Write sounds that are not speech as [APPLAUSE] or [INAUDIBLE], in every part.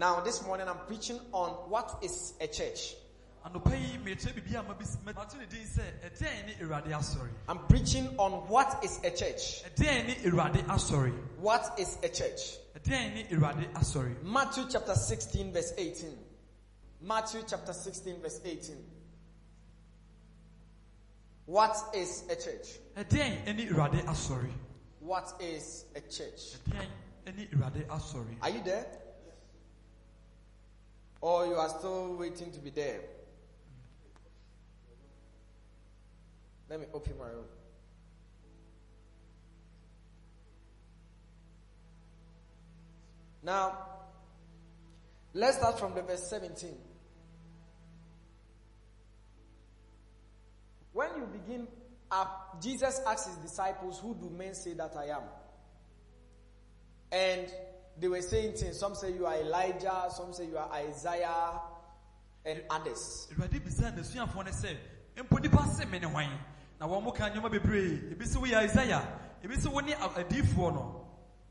Now, this morning I'm preaching on what is a church. anɔpa yi mekyerɛ biribi a mabis- mato ne din sɛ ɛdɛn ne awurade asɔre I'm preaching on what is a church. ɛdɛn ne awurade asɔre What is a church? ɛdɛn ne awurade asɔre Matthew chapter 16, verse 18. Matthew chapter 16, verse 18. What is a church? ɛdɛn ne awurade asɔre What is a church? ɛdɛn ne awurade asɔre Are you there? Or you are still waiting to be there? Let me open my room. Now, let's start from the verse 17. When you begin up, Jesus asked his disciples, Who do men say that I am? And they were saying things. Some say you are Elijah, some say you are Isaiah, and others. awurade bisaa n'asuafoɔ no sɛ mpo nipa se me ne hwan na wɔn mo ka nneɛma bebree ebi sɛ woyɛ isaia ebi sɛ wo ne a- adiifoɔ no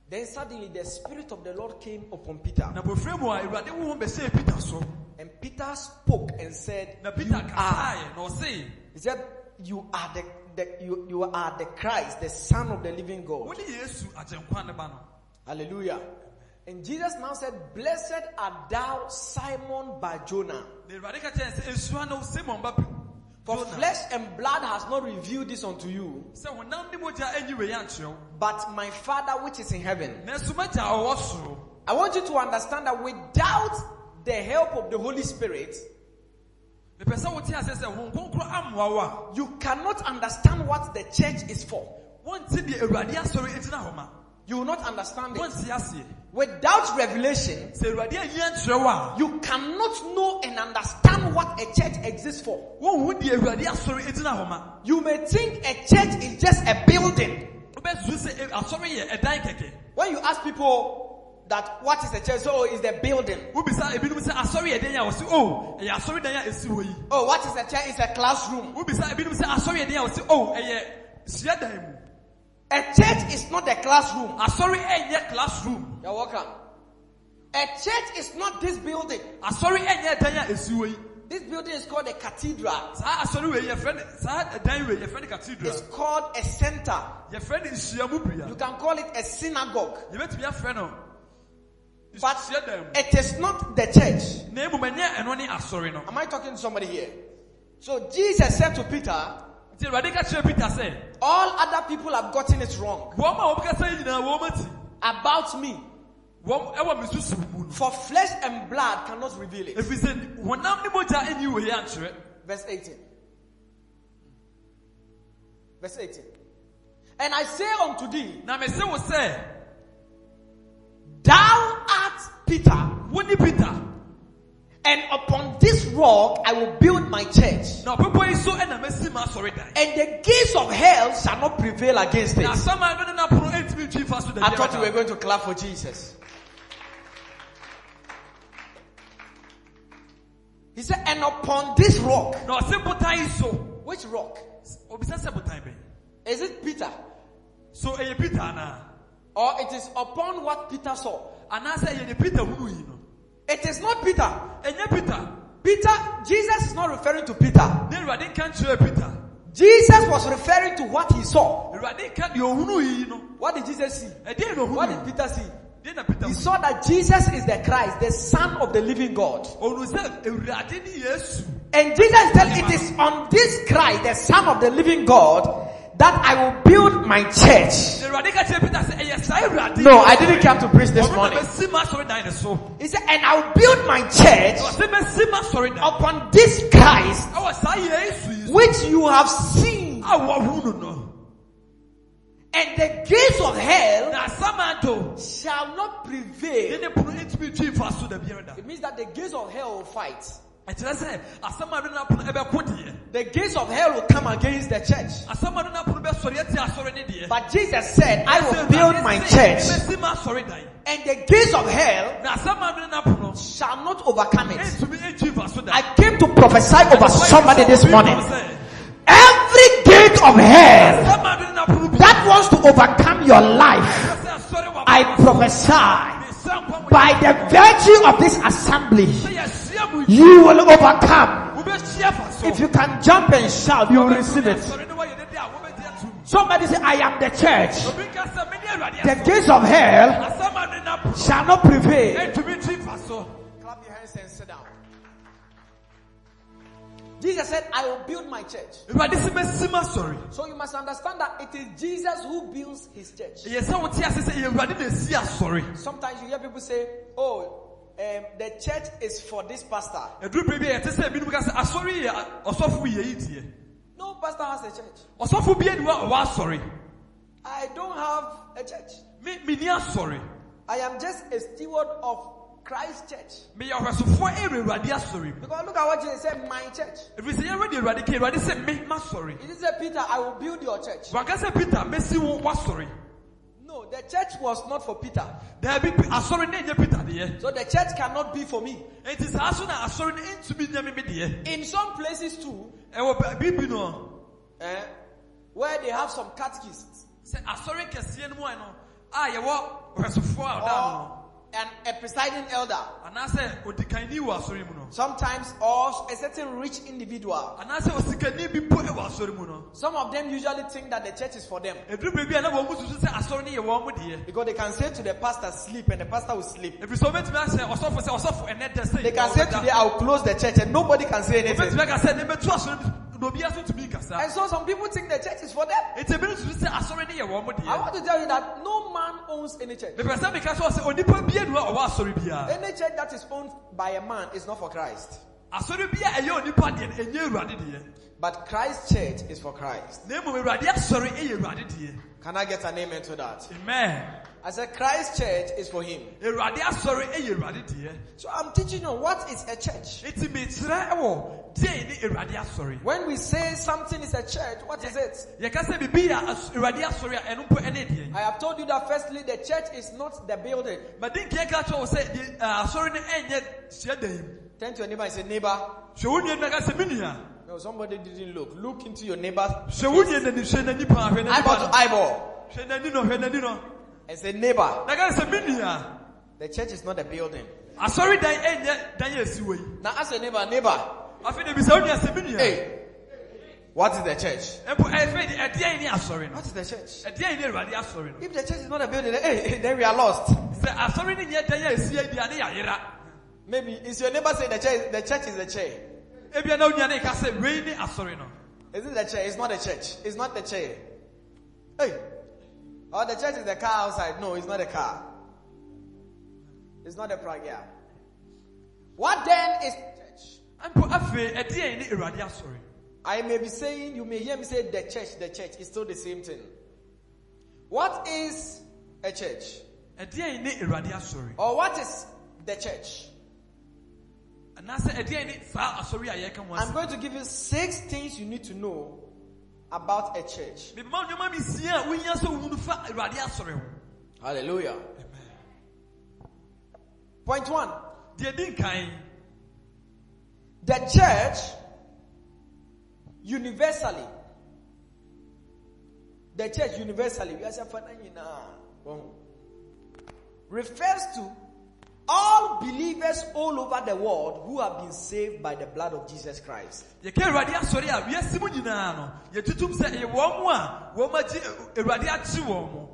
Then suddenly the Spirit of the Lord came upon Peter. na bɔfrɛ mu a awurade wo ho bɛhyɛɛ peter so And Peter spoke and said, na You peter are. kasaeɛ na He said, You are the, the you, you are the Christ, the Son of the living God. wone yesu agyenkwa ne ba no Hallelujah. And Jesus now said, Blessed art thou, Simon Barjona. na awurade ka kyerɛ sɛ esua no simon ba pe- For flesh and blood has not revealed this unto you, sɛ honam ne mogya anyi wei ankyerɛ wo but my Father which is in heaven. na asomagya a ɔwɔ soro I want you to understand that without the help of the Holy Spirit, mepɛ sɛ wote ase sɛ hon kronkro ammoa wo a you cannot understand what the church is for. Wonte deɛ awurade asɔre gyina hɔ ma You will not understand it. Without revelation, sɛ awurade anyi ankyerɛ wo a you cannot know and understand what a church exists for. wonhu deɛ awurade asɔre gyina hɔ ma You may think a church is just a building. wobɛsusu sɛ asɔre yɛ ɛdan kɛkɛ When you ask people that what is a church, so oh, it's the building. wobisa ebinom sɛ asɔre yɛ dan a wɔse o ɛyɛ asɔre dan a ɛsi hɔ yi Oh, what is a church? It's a classroom. A o ɛyɛ hyia dan mu A church is not a classroom. Ah, asɔre eh, ɛnyɛ classroom You're welcome. A church is not this building. asɔre ɛnyɛ dan a ɛsi hɔ yi This building is called a cathedral. saa asɔre wei yɛfrɛ no saa dan wei yɛfrɛ no cathedral It's called a center. yɛfrɛ no nhyiamu bea You can call it a synagogue. yɛbɛtumi afrɛ no But hyia dan mu it is not the church. na mmom ɛnyɛ ɛno ne asɔre no Am I talking to somebody here? So Jesus said to Peter, nti awurade ka kyerɛ peter sɛ All other people have gotten it wrong wɔn a wɔbɛkasa yi nyinaa wɔn ati about me. wɔn ɛwɔ me susu mu no For flesh and blood cannot reveal it. ɛfiri sɛ honam ne mogya ɛnyi wei ankyerɛ Verse 18. Verse 18. And I say unto thee, na mese wo sɛ Thou art Peter, peter and upon this rock I will build my church, na ɔbɛbɔ yi so ɛna masi ma and the gates of hell shall not prevail against it. na asɛm a ɛno ne napono ɛntumi ntwi fa so da I thought you were going to clap for Jesus. He said, And upon this rock, na ɔse botan yi so which rock? obisa sɛ botan bɛn Is it Peter? so peter Or it is upon what Peter saw? anaasɛ ɛyɛ ne peter who yi no It is not Peter. ɛnyɛ peter Peter, Jesus is not referring to Peter. ne awurade nka nkyerɛ peter Jesus was referring to what he saw. awurade nka deɛ ɔhunu yi no What did Jesus see? ɛdeɛ na What did Peter see? deɛ na peter He saw that Jesus is the Christ, the Son of the living God. ɔhunu sɛ awurade ne yesu And Jesus said, It is on this Christ, the Son of the living God, that I will build my church. No, I didn't come to preach this morning. He said, And I will build my church upon this Christ which you have seen. And the gates of hell shall not prevail. It means that the gates of hell will fight. Ɛkyerɛ sɛ asamado no apono ɛbɛko deɛ The gates of hell will come against the church. asamado no apono bɛsɔre ɛte asɔre ne deɛ But Jesus said, I will build my church, mɛsi ma asɔre dan and the gates of hell na asamado no apono shall not overcome it. ntumi ntwi fa so da I came to prophesy over somebody this morning. Every gate of hell asamado no apono bi that wants to overcome your life, sɛ asɔre wɔ I prophesy by the virtue of this assembly, sɛ yɛahyia mu yi you will overcome. wobɛhyia fa so If you can jump and shout, you will receive it. sɔre ne woayɛ dede a wobɛdi atom Somebody say, I am the church. obi ka sɛ mene awurade The gates of hell asɛm a ne na shall not prevail. ɛntumi twi fa so Clap your hands and sit down. Jesus said, I will build my church. awurade sɛ mɛsi ma sɔre So you must understand that it is Jesus who builds his church. ɛyɛ sɛ wote ase sɛ ɛyɛ awurade na ɛsi asɔre Sometimes you hear people say, Oh, um, the church is for this pastor. ɛduru bere bi a yɛte sɛ binom ka sɛ asɔre yɛ ɔsɔfo yɛ yi teɛ No pastor has a church. ɔsɔfo bia ni hɔ a ɔwɔ I don't have a church. me menni asɔre I am just a steward of Christ church. meyɛ ɔhwɛsofoɔ ɛwɔ awurade asɔre mu Because look at what Jesus said, my church. ɛfiri sɛ yɛwɛ de awurade ka awurade sɛ me masɔre He say, Peter, I will build your church. peter mɛsi wo woasɔre No, the church was not for Peter. daabi Pe- asɔre ne ɛnyɛ peter deɛ So the church cannot be for me. enti saa so na asɔre no ɛntumi nyɛ me me deɛ In some places too, ɛwɔ baabi bi no eh, where they have some catechists sɛ asɔre kɛseɛ no mu a no a yɛwɔ ɔhwɛsofoɔ a ɔda no or an, a presiding elder, anaasɛ odikanni wɔ asɔre mu no sometimes or a certain rich individual. anaasɛ osikani bi po ɛwɔ asɔre mu no Some of them usually think that the church is for them ɛduru baabi a na wɔn mu susu sɛ asɔre no yɛ wɔn mo because they can say to the pastor, sleep, and the pastor will sleep. ɛfiri sɛ wɔbɛtumi ahyɛ ɔsɔfo sɛ ɔsɔfo ɛnɛ dɛ sɛ They can say oh, today, I'll close the church, and nobody can say anything. Wɔbɛtumi aka sɛ ne bɛtu asɔre no na obiara so tumi nkasa And so some people think the church is for them. enti ebi no susu sɛ asɔre no yɛ wɔn mo I want to tell you that no man owns any church. mepɛ sɛ meka sɛ ɔsɛ onipa bia nu a ɔwɔ asɔre Any church that is owned by a man is not for Christ. asɔre bia ɛyɛ onipa deɛ no ɛnyɛ awurade deɛ But Christ's church is for Christ. na mmom awurade asɔre ɛyɛ awurade deɛ Can I get an amen to that? amen I said Christ church is for him. awurade asɔre ɛyɛ awurade deɛ So I'm teaching you what is a church. enti mekyerɛ ɛwɔ deɛ ne awurade asɔre When we say something is a church, what is it? yɛka sɛ biribi yɛ as- awurade asɔre a ɛno mpo I have told you that firstly, the church is not the building. madi nkeɛ ka kyerɛ wo sɛ deɛ, asɔre no ɛnyɛ hyiadan mu Turn to your neighbor and say, neighbor. hwɛ wo nua no ka sɛ me nua somebody didn't look. Look into your neighbor. hwɛ wo nua n'ani hwɛ n'ani paa hwɛ n'ani Eyeball to eyeball. Hwɛ n'ani no hwɛ n'ani no And say, neighbor. na ka sɛ me nua The church is not a building. asɔre dan ɛnyɛ dan yɛ asi wɔ yi Now ask your neighbor, neighbor. afei de bisa wo nua sɛ me Hey, what is the church? mpo ɛfei de ɛdeɛn ne asɔre no What is the church? ɛdeɛn ne awurade asɔre no If the church is not a building, hey, then we are lost. sɛ asɔre no nyɛ dan yɛ asi yi bia ne yɛayera Maybe is your neighbor saying the church? The church is the chair. ebia na wo nua no ka sɛ wei ne asɔre no Is it the chair? It's not a church. It's not the chair. Hey, oh, the church is the car outside. No, it's not a car. It's not a pragia. What then is church? mpo afei ɛdeɛn ne awurade asɔre I may be saying, you may hear me say the church, the church. It's still the same thing. What is a church? ɛdeɛn ne awurade asɔre Or what is the church? anaasɛ ɛdeɛn ne saa asɔre a yɛka ho I'm going to give you six things you need to know about a church. mema nneɔma mesia a wohia sɛ wohunu fa awurade asɔre ho Hallelujah. Point one. The church universally. The church universally. We are saying, "Father, you know," refers to all believers all over the world who have been saved by the blood of Jesus Christ. yɛka awurade asɔre a wiase mu nyinaa no yɛtutum sɛ ɛyɛ wɔn mo a wɔn agye awurade akye wɔn mo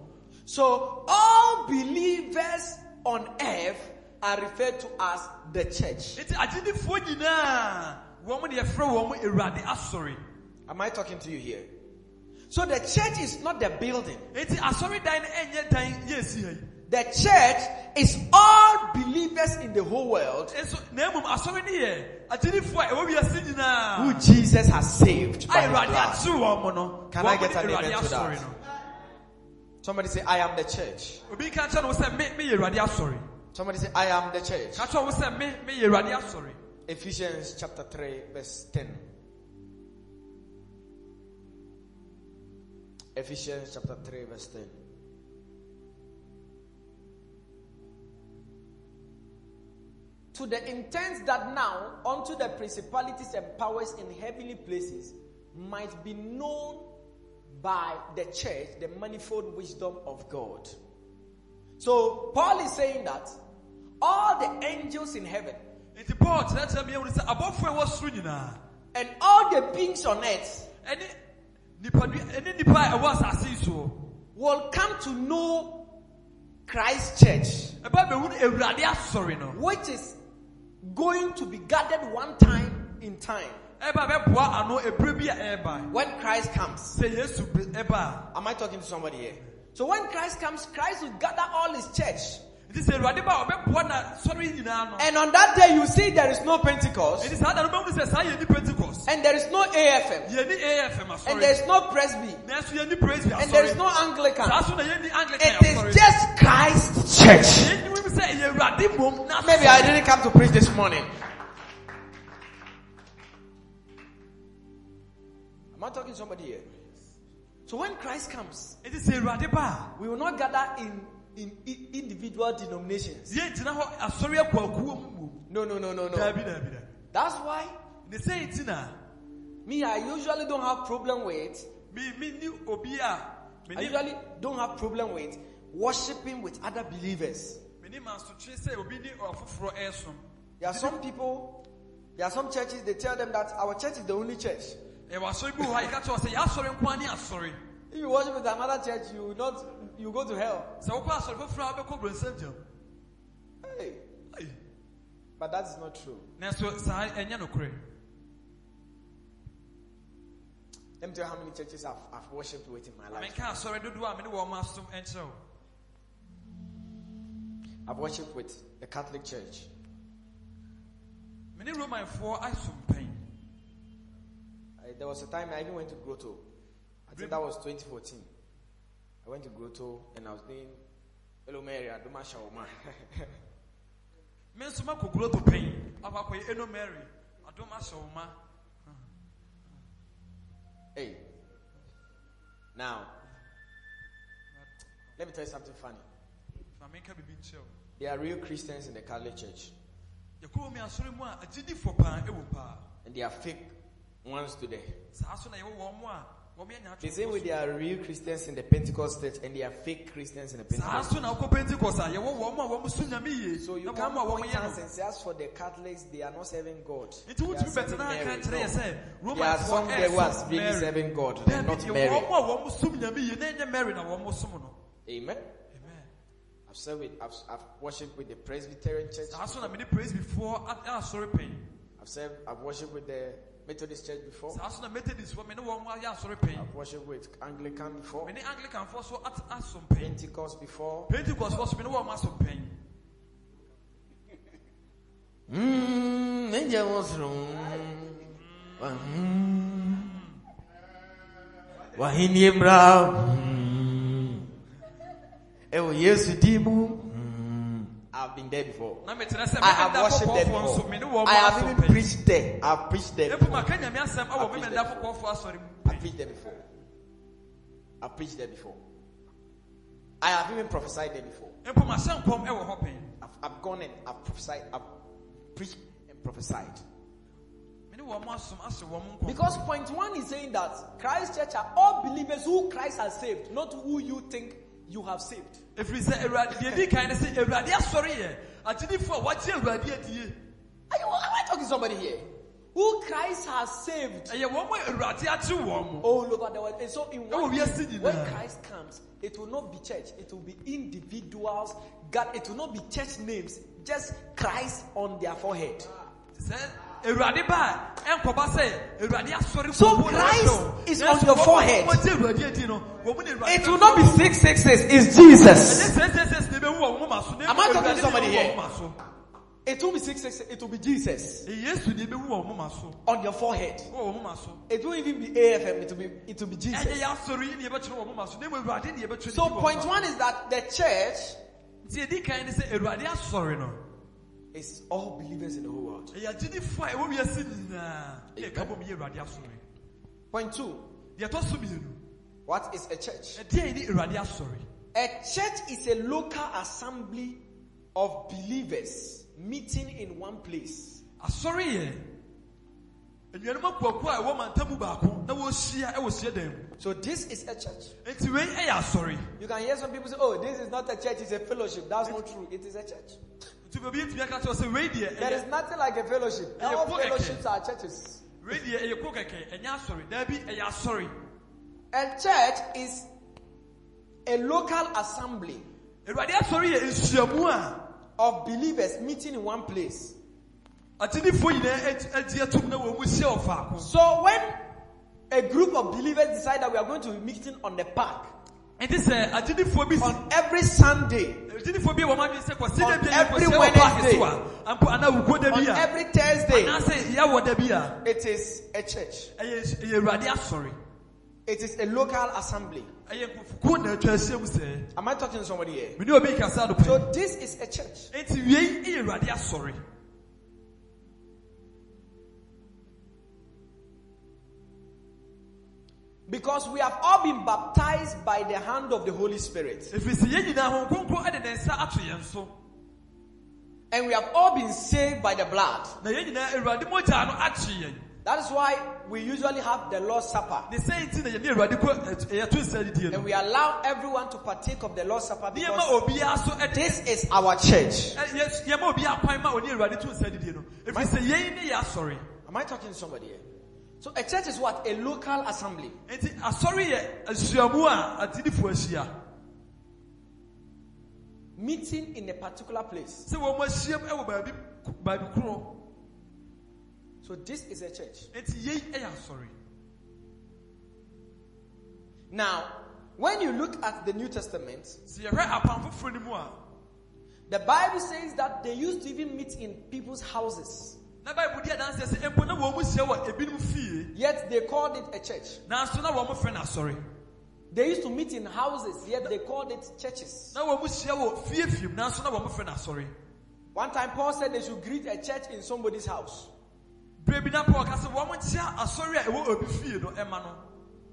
So all believers on earth are referred to as the church. nti agyenifoɔ nyinaa wɔn mo de yɛfrɛ wɔn mo awurade asɔre Am I talking to you here? So the church is not the building. Nti asɔre dan no ɛnyɛ dan yɛ esi ha yi The church is all believers in the whole world nso na mmom asɔre no yɛ agyenifoɔ a ɛwɔ wiase who Jesus has saved by ah, his awurade blood. akye wɔn mo no Can I get an amen to that? Somebody say, I am the church. obi ka kyerɛ no sɛ me meyɛ awurade asɔre Somebody say, I am the church. ka kyerɛ wo sɛ me meyɛ awurade asɔre Ephesians chapter 3, verse 10. Ephesians chapter 3, verse 10. To the intent that now unto the principalities and powers in heavenly places might be known by the church the manifold wisdom of God. So Paul is saying that all the angels in heaven nti paul kyerɛkyerɛ mi ehunu sɛ abɔfo a ɛwɔ soro nyinaa and all the beings on earth ɛne nipa ɛne nipa a ɛwɔ asase yi soɔ will come to know Christ Church, ɛbɛ bɛhunu awurade asɔre no. which is going to be gathered one time in time. Ɛba bɛboa ano ebire bi a ɛreba when Christ comes. sɛ yesu be- ɛba Am I talking to somebody here? So when Christ comes, Christ will gather all his church. nti sɛ awurade ba a ɔbɛboa na sɔre nyinaa no And on that day, you see there is no Pentecost, nti saa da no bɛhunu sɛ saa yɛ ni pentecost. And there is no AFM, yɛ ni afm and there is no Presby, nanso yɛ ni praise and there is no Anglican. saa so na yɛ ni anglican It is just Christ's church. Yɛn ni sɛ ɛyɛ awurade mom na Maybe I didn't come to preach this morning. Am I talking to somebody here? So when Christ comes, nti sɛ awurade we will not gather in, in, individual denominations. a yɛn gyina hɔ asɔre akuakuo mu mu No, no, no, no, no. That's why ne sɛ nti na me, I usually don't have problem with, mi mi ni obi a I usually don't have problem with worshiping with other believers. Mi ni mansotwe sɛ obi ni ɔfoforɔ ɛɛsom There are some people, there are some churches, they tell them that our church is the only church. ɛwɔ asɔre bi wɔ hɔ a yɛka kyerɛ wɔ sɛ yɛasɔre nko ani asɔre If you worship with another church, you will not, you go to hell. sɛ wokɔ asɔre foforɔ a wobɛkɔ brɔnsɛm gyam Hey, Ai, but that is not true. nanso saa ɛnyɛ nokorɛ Let me tell you how many churches I've, I've worshipped with in my life. I've worshipped with the Catholic Church. romanfoɔ asom pɛn I, there was a time I even went to Grotto. I think that was 2014. I went to Grotto and I was doing Hello Mary, I Adoma Shaoma. [LAUGHS] me nso makɔ guloto pɛn akɔ akɔyɛ eno mary ahyɛ wo ma [LAUGHS] hey. Now, let me tell you something funny. Fa menka biribi nkyerɛ wo There are real Christians in the Catholic Church, yɛkɔwɔ mi asɔre mu a agyidifoɔ paa ɛwɔ paa and they are fake ones today. saa so na yɛwɔ wɔn mu a wɔn yɛ The same way there are real Christians in the Pentecost Church, and they are fake Christians in the Pentecost. so na wokɔ pentecost a yɛwɔ wɔn mu a wɔn so nyame yie So you na can't wɔn a wɔn point us and say, as for the Catholics, they are not serving God. They are serving Mary. aka kyerɛ yɛ No. There are some there who are really serving God, not Mary. wɔn mu a wɔn som nyame yie na ɛnyɛ mary na wɔn som no Amen. Amen I've served with, I've, I've worshipped with the Presbyterian Church. saa so na mene praise before ah, ah, asɔre pɛn I've served, I've worshipped with the Methodist Church before. saa so na methodistfoɔ mene wɔn mu ayɛ asɔre pɛn I've worshipped with Anglican before. anglican anglicanfoɔ so at- asom pɛn Pentecost before. pentecostfoɔ so mene wɔn ah, asom pɛn Mm, angel was wrong. Mm. Wahini mm. bra. Eh, Ewo Yesu dimu. Mm. I've been there before. na I have worshipped there fokɔɔfoɔ before. I have even preached there. I've preached there before. maka nyame asɛm awɔ I've preached there fokɔɔfoɔ asɔre mu I've preached there before. I've preached there before. I have even prophesied there before. mpo mahyɛ nkɔm ɛwɔ hɔ pɛn I've, I've gone and I've prophesied. I've preached and prophesied. mene wɔn mu asom ahyɛ wɔn mu nkɔm Because point one is saying that Christ Church are all believers who Christ has saved, not who you think you have saved. ɛfiri sɛ awurade deɛ di kan sɛ awurade asɔre yɛ agyedifoɔ a wɔagye awurade adie Are you, am I talking to somebody here? Who Christ has saved ɛyɛ wɔn mu a awurade agye wɔn all over the world. And so in Oh, one day, when. Christ comes, it will not be church, it will be individuals. God, it will not be church names, just Christ on their forehead. sɛ awurade ba ɛnkɔba sɛ awurade asɔre So Christ is on your forehead. awurade adi no wɔn mu ne awurade It will not be 666, it's Jesus. Am I talking to somebody here? ɛwɔ wɔn moma so. It will be 666, it will be Jesus. Yesu ne ɛbɛwu wɔ wɔn so. On your forehead. wɔ wɔn so. It won't even be AFM, it will be, it will be Jesus. yɛ asɔre yi ne ɛbɛkyerɛ wɔn moma so. Na awurade ne ɛbɛkyerɛ So ne wɔ wɔn point one is that the church so. nti ɛdi kan ne sɛ awurade asɔre no is all believers in the whole world. ɛyɛ agyedifoɔ a ɛwɔ wiase nyinaa ne ɛka bɔ mu yɛ awurade asɔre Point two, deɛ ɛtɔ so mmienu what is a church? ɛdeɛ ne awurade asɔre A church is a local assembly of believers meeting in one place. asɔre yɛ anuanom akuakuo a ɛwɔ mantamu baako na wɔhyia ɛwɔ hyiadan mu So this is a church. nti wei ɛyɛ You can hear some people say, oh, this is not a church, it's a fellowship. That's not true. It is a church. Nti nti baabi yɛtumi aka kyerɛ wo sɛ wei deɛ There is nothing like a fellowship. Yeah, All fellowships are churches. wei deɛ ɛyɛ kuro kɛkɛ ɛnyɛ asɔre daabi ɛyɛ A church is a local assembly awurade asɔre yɛ nhyiamu a of believers meeting in one place. agyinifoɔ nyinaa ati- agye atom na wɔn mu hyia wɔ faako So when a group of believers decide that we are going to be meeting on the park nti sɛ bi si on every Sunday, agyinifoɔ bi a wɔn adwene sɛ kwasi On da bi a every yɛkɔhyia wɔ Wednesday. paaki so a ampo anaa wukuo da on bi a every Thursday, anaasɛ yɛwɔ da bi a it is a church. ɛyɛ ɛyɛ asɔre It is a local assembly. ɛyɛ nkurɔfokuo na atwa ahyia mu sɛ Am I talking to somebody here? mene obi kasa do So this is a church. nti wiei yɛ awurade asɔre Because we have all been baptized by the hand of the Holy Spirit. ɛfiri sɛ yɛn nyinaa ho kronkron de ne nsa ato yɛn so And we have all been saved by the blood. na yɛn nyinaa awurade mogyaa no akye yɛn That is why we usually have the Lord's Supper. ne sɛ nti na yɛne awurade kɔ eh, yɛto nsa didie And we allow everyone to partake of the Lord's Supper because obiara so de this is our church. Eh, ɛ- yɛ- yɛma obiara kwan ma ɔne awurade to nsa didie no ɛfiri sɛ yɛn ne yɛ asɔre Am I talking to somebody here? So a church is what? A local assembly. nti asɔre yɛ ahyiamu a agyinifoɔ ahyia Meeting in a particular place. sɛ wɔn ahyiam wɔ baabi baabi korɔ So this is a church. nti yɛn yɛ asɔre Now, when you look at the New Testament, sɛ yɛhwɛ apam foforɔ no mu a the Bible says that they used to even meet in people's houses. Na bible di adanseɛ sɛ mpo na wɔn mu hyia wɔ ebinom fie Yet they called it a church. nanso na wɔn frɛ no asɔre They used to meet in houses, yet they called it churches. na wɔn mu hyia wɔ fiefiem nanso na wɔn frɛ no asɔre One time, Paul said they should greet a church in somebody's house. bere bi na paul ka sɛ wɔn kyia asɔre a ɛwɔ obi fie no ɛma no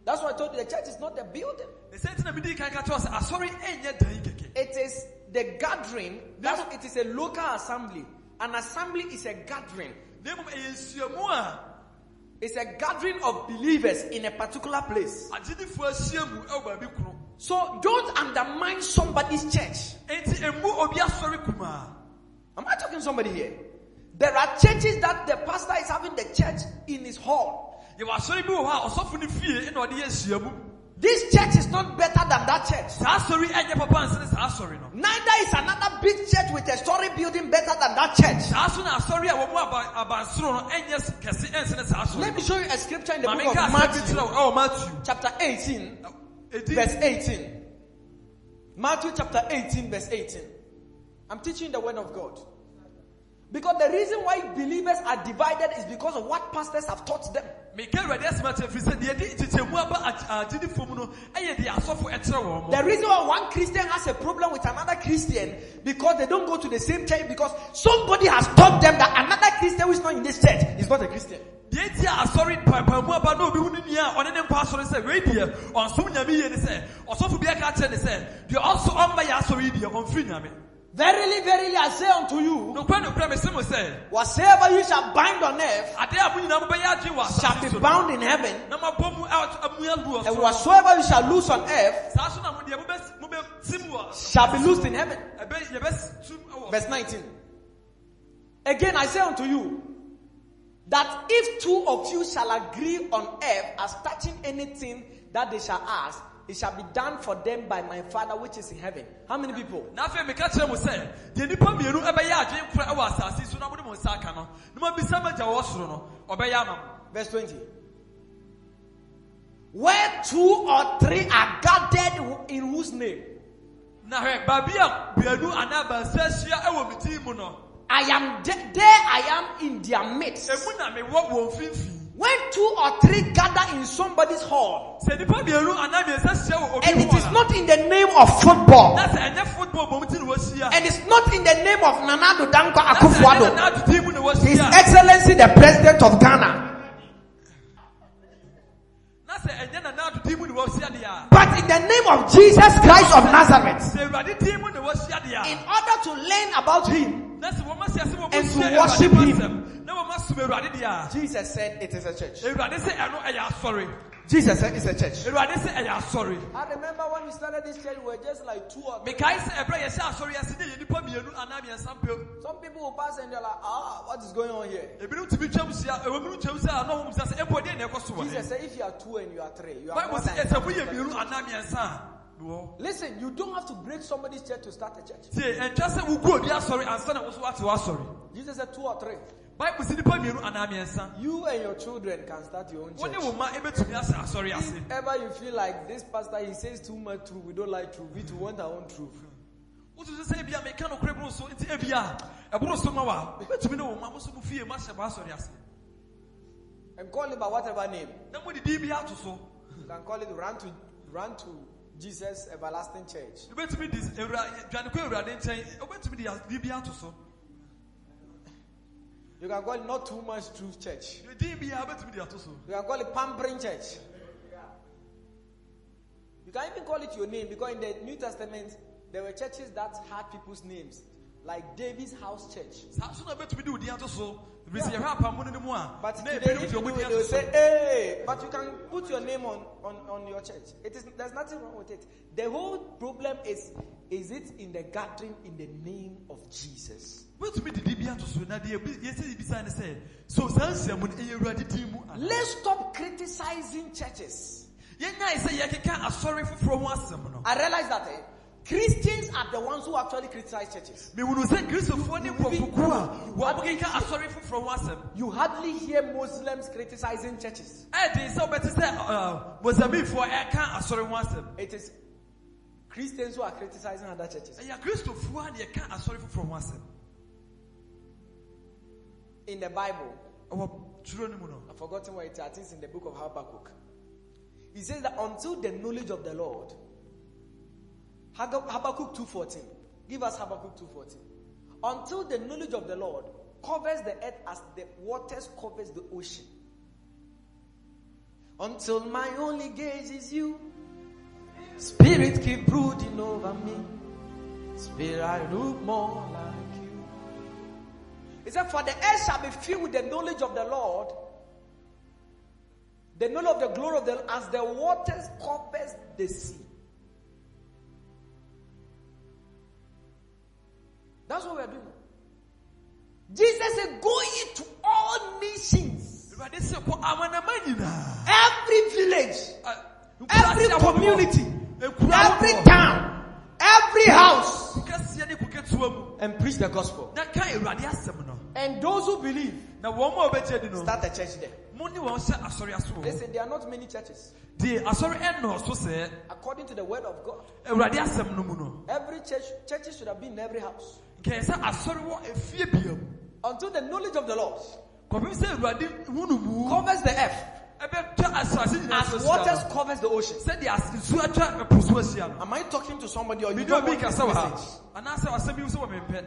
That's why I told you the church is not a building, ne sɛ nti na medi kan ka kyerɛ wɔ sɛ asɔre ɛnyɛ dan kɛkɛ it is the gathering. That's it is a local assembly. An assembly is a gathering. na mmom ɛyɛ nhyiamu a It's a gathering of believers in a particular place. agyinifoɔ ahyia mu ɛwɔ baabi koro So don't undermine somebody's church. enti emu obi asɔre kumaa Am I talking to somebody here? There are churches that the pastor is having the church in his hall. Yɛwɔ asɔre bi wɔ hɔ a ɔsɔfo no fie ɛna ɔde yɛ nhyiamu This church is not better than that church. saa asɔre ɛnyɛ papa nsene saa asɔre no Neither is another big church with a story building better than that church. saa so na asɔre a wɔn mu aba abansoro no ɛnyɛ s- kɛse ɛnsene saa asɔre Let me show you a scripture in the book of Matthew, ɛwɔ oh, matthew chapter 18, Edi- verse 18. Matthew chapter 18, verse 18. I'm teaching the word of God. Because the reason why believers are divided is because of what pastors have taught them. The reason why one Christian has a problem with another Christian because they don't go to the same church because somebody has taught them that another Christian who is not in this church is not a Christian. deɛ ti asɔre paapamu aba na obi hu ne nua ɔne ne mpa asɔre sɛ wei deɛ ɔnsom nyame yie ne sɛ ɔsɔfo bi aka kyerɛ ne sɛ deɛ ɔnso ɔmma yɛ asɔre yi deɛ ɔmfiri nyame Verily, verily, I say unto you, nokora nokora mese mo sɛ whatsoever you shall bind on earth ade a mo nyinaa mobɛyɛ adwe wɔ shall be bound in heaven, na mabɔ mu amu agu wɔ and whatsoever you shall loose on earth saa so na mo deɛ mobɛ- mobɛtim wɔ shall be loosed in heaven. ɛbɛ yɛbɛtum wɔ Verse 19. Again, I say unto you that if two of you shall agree on earth as touching anything that they shall ask, it shall be done for them by my Father which is in heaven. How many people? na afei meka kyerɛ mo sɛ deɛ nnipa mmienu ɛbɛyɛ adwene kora ɛwɔ asase so na mo nsa aka no na mabisa magya wɔ soro no ɔbɛyɛ ama mo Verse 20. Where two or three are gathered in whose name? na hwɛ baabi a baanu anaa baasa ahyia ɛwɔ me din mu no I am de- there, I am in their midst. emu na mewɔ wɔn mfimfini When two or three gather in somebody's hall, sɛ nnipa mmienu anaa mmiɛnsa hyia wɔ obi and it hɔ is a, not in the name of football, na sɛ ɛnyɛ football bɔ mu ti na wɔahyia and it's not in the name of Nana Addo Dankwa na sɛ ɛnyɛ Akufo-Addo, Nana Addo din mu na His wɔahyia Excellency the President of Ghana, na sɛ ɛnyɛ Nana Addo din mu na wɔahyia deɛ a but in the name of Jesus Christ of Nazareth, sɛ awurade din mu na wɔahyia deɛ in a order to learn about Him, na sɛ wɔma si ase wɔ And to wɔhyia worship Awurade him. Asɛm, na wɔma som awurade deɛ a Jesus said it is a church. awurade sɛ ɛno ɛyɛ asɔre Jesus said it's a church. awurade sɛ ɛyɛ asɔre I remember when we started this church, we were just like two or three. mekae sɛ ɛberɛ yɛhyɛ asɔre ase ne yɛ nnipa mmienu anaa mmiɛnsa mpem Some people will pass and they're like, ah, what is going on here? ebinom tumi twam hyia ɛwɔ mu twam sɛ a na wɔn sɛ sɛ ɛbɔ deɛ na ɛkɔ so wɔ Jesus said, if you are two and you are three, you are bible more than ɛsɛ moyɛ mmienu anaa mmiɛnsa a mewɔ Listen, you don't have to break somebody's church to start a church. tie ɛntwa sɛ wogu obi asɔre ansa na wo so wate w'asɔre Jesus said two or three. Bible sɛ nnipa mmienu anaa mmiɛnsa You and your children can start your own church. wo ma ɛbɛtumi asɛ asɔre ase If ever you feel like this pastor, he says too much truth, we don't like truth, we too want our own truth. wotu sɛ ebia meka no so nti ebia ɛboro so ma wa wobɛtumi ne wo ma mo so mo fie mo ahyɛ w'asɔre ase And call it by whatever name. na mode din bi ato so You can call it run to run to Jesus Everlasting Church. wobɛtumi de awura- dwane kɔ awurade nkyɛn wobɛtumi de din bi ato so You can call it not too much truth church. You can call it pampering church. You can even call it your name because in the New Testament there were churches that had people's names, like David's house church. saa so na wobɛtumi de wo din ato so ɛfiri sɛ yɛhwɛ apamo no no mu a But today, if you do it, they will say, "Hey!" But you can put your name on, on, on your church. It is there's nothing wrong with it. The whole problem is is it in the gathering in the name of Jesus? wobɛtumi de din bi ato so na deɛ ebi- yɛsɛ yɛbisa ne sɛ so saa nsiamu no ɛyɛ awurade din mu ana Let's stop criticizing churches. yɛnyae sɛ yɛkeka asɔre foforɔ ho asɛm no I realize that eh, Christians are the ones who actually criticize churches. mehunu sɛ kristofoɔ ne nkurɔfokuo a wɔmokeka asɔre foforɔ ho asɛm You hardly hear Muslims criticizing churches. ɛden sɛ wobɛte sɛ mosambikfoɔ ɛka asɔre ho asɛm It is Christians who are criticizing other churches. ɛyɛ kristofoɔ a ne yɛka asɔre foforɔ ho In the Bible, ɛwɔ twerɛ no mu no I've forgotten where it is. I think it's in the book of Habakkuk. He says that until the knowledge of the Lord, Habakkuk 2.14. Give us Habakkuk 2.14. Until the knowledge of the Lord covers the earth as the waters covers the ocean. Until my only gaze is you. Spirit keep brooding over me. Spirit, I look more like you. He said, For the earth shall be filled with the knowledge of the Lord, the knowledge of the glory of the Lord, as the waters covers the sea. That's what we're doing. Jesus said, Go ye to all nations, awurade sɛ kɔ amanama nyinaa every village, uh, every community, every town, every house, kɛseɛ ne kuketewa mu and preach the gospel. na ka awurade asɛm no And those who believe, na wɔn a wɔbɛgye di no start a church there. mo ne wɔn hyɛ asɔre ase wɔ hɔ Listen, there are not many churches. deɛ asɔre ɛnnɔɔso sɛ According to the word of God, awurade asɛm no mu no every church, churches should have been in every house. Nkɛyɛ sɛ asɔre wɔ efie bia mu Until the knowledge of the Lord kɔpem sɛ awurade hunu mu covers the earth ɛbɛtwa asase nyinaa so as ahyia waters no. covers the ocean. sɛdeɛ as- nsuo atwa ɛpo so ahyia no Am I talking to somebody or you mene don't obi want this kasa wɔ message? ha anaasɛ asɛm yi wo sɛ wɔ mempɛ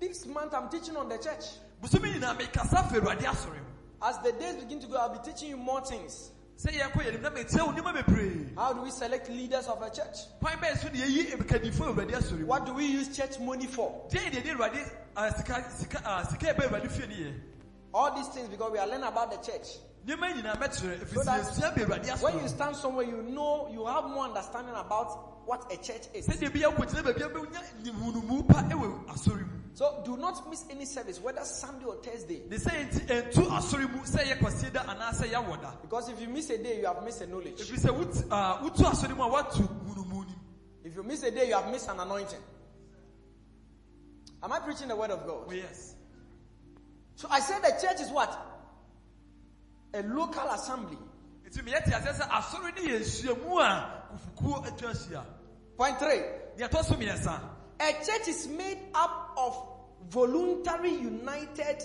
This month I'm teaching on the church. bosome nyinaa mekasa fa awurade asɔre mu As the days begin to go, I'll be teaching you more things. Sɛ yɛkɔ yɛnim na metia wo nneɛma bebree How do we select leaders of a church? kwan bɛyɛ so ne yɛyi kadifo awurade asɔre mu What do we use church money for? deɛ yɛde yɛde awurade ah, sika sika ah, sika ɛbɛ awurade fie ne yɛ All these things because we are learning about the church. nneɛma nyinaa mɛkyerɛ So ɛfiri sɛ that yɛsua bɛ awurade when you asɔre stand somewhere, you know, you have more understanding about what a church is. Sɛdeɛ bi yɛkɔgyina baabi a bɛnya hunumu pa ɛwɔ asɔre mu So do not miss any service, whether Sunday or Thursday. ne sɛ yɛnti ɛntu asɔre mu sɛ yɛ kwasie da anaasɛ Because if you miss a day, you have missed a knowledge. ɛfiri sɛ wot- wotu asɔre mu a woatu hunumu nim If you miss a day, you have missed an anointing. Am I preaching the word of God? Oh, yes So I said the church is what? A local assembly. nti meyɛ te aseɛ sɛ asɔre ne yɛ nhyiamu a kofukuo atwa ahyia Point three. Deɛ ɛtɔ so mmiɛnsa A church is made up of voluntary united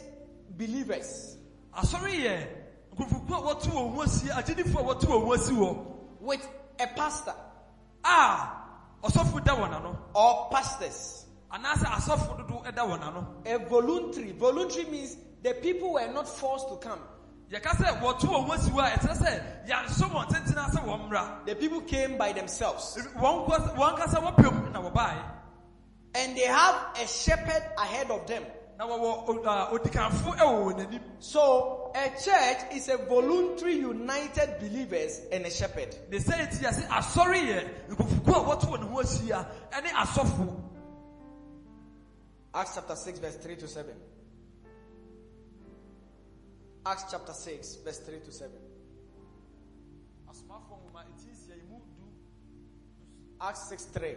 believers asɔre yɛ nkurɔfokuo a wɔto wɔn ho asie agyedifoɔ a wɔto wɔn ho asi wɔ with a pastor a ɔsɔfo da wɔn ano or pastors. anaasɛ asɔfo dodo da wɔn ano A voluntary. Voluntary means the people were not forced to come. yɛka sɛ wɔto wɔn ho asi wɔ a ɛkyerɛ sɛ yɛanhyɛ wɔn tentena sɛ wɔn mmra The people came by themselves. wɔn kɔ- wɔn kasa wɔpɛm na wɔbaeɛ And they have a shepherd ahead of them. na wɔwɔ odikanfo ɛwɔ wɔn anim So a church is a voluntary united believers and a shepherd. ne sɛ eti ase asɔre yɛ nkurɔfokuo a wɔto wɔn ho ahyia ɛne asɔfo Acts chapter 6, verse 3 to 7. Acts chapter 6, verse 3 to 7. asomafoɔ nwoma eti nsia yi mu Acts 6 3.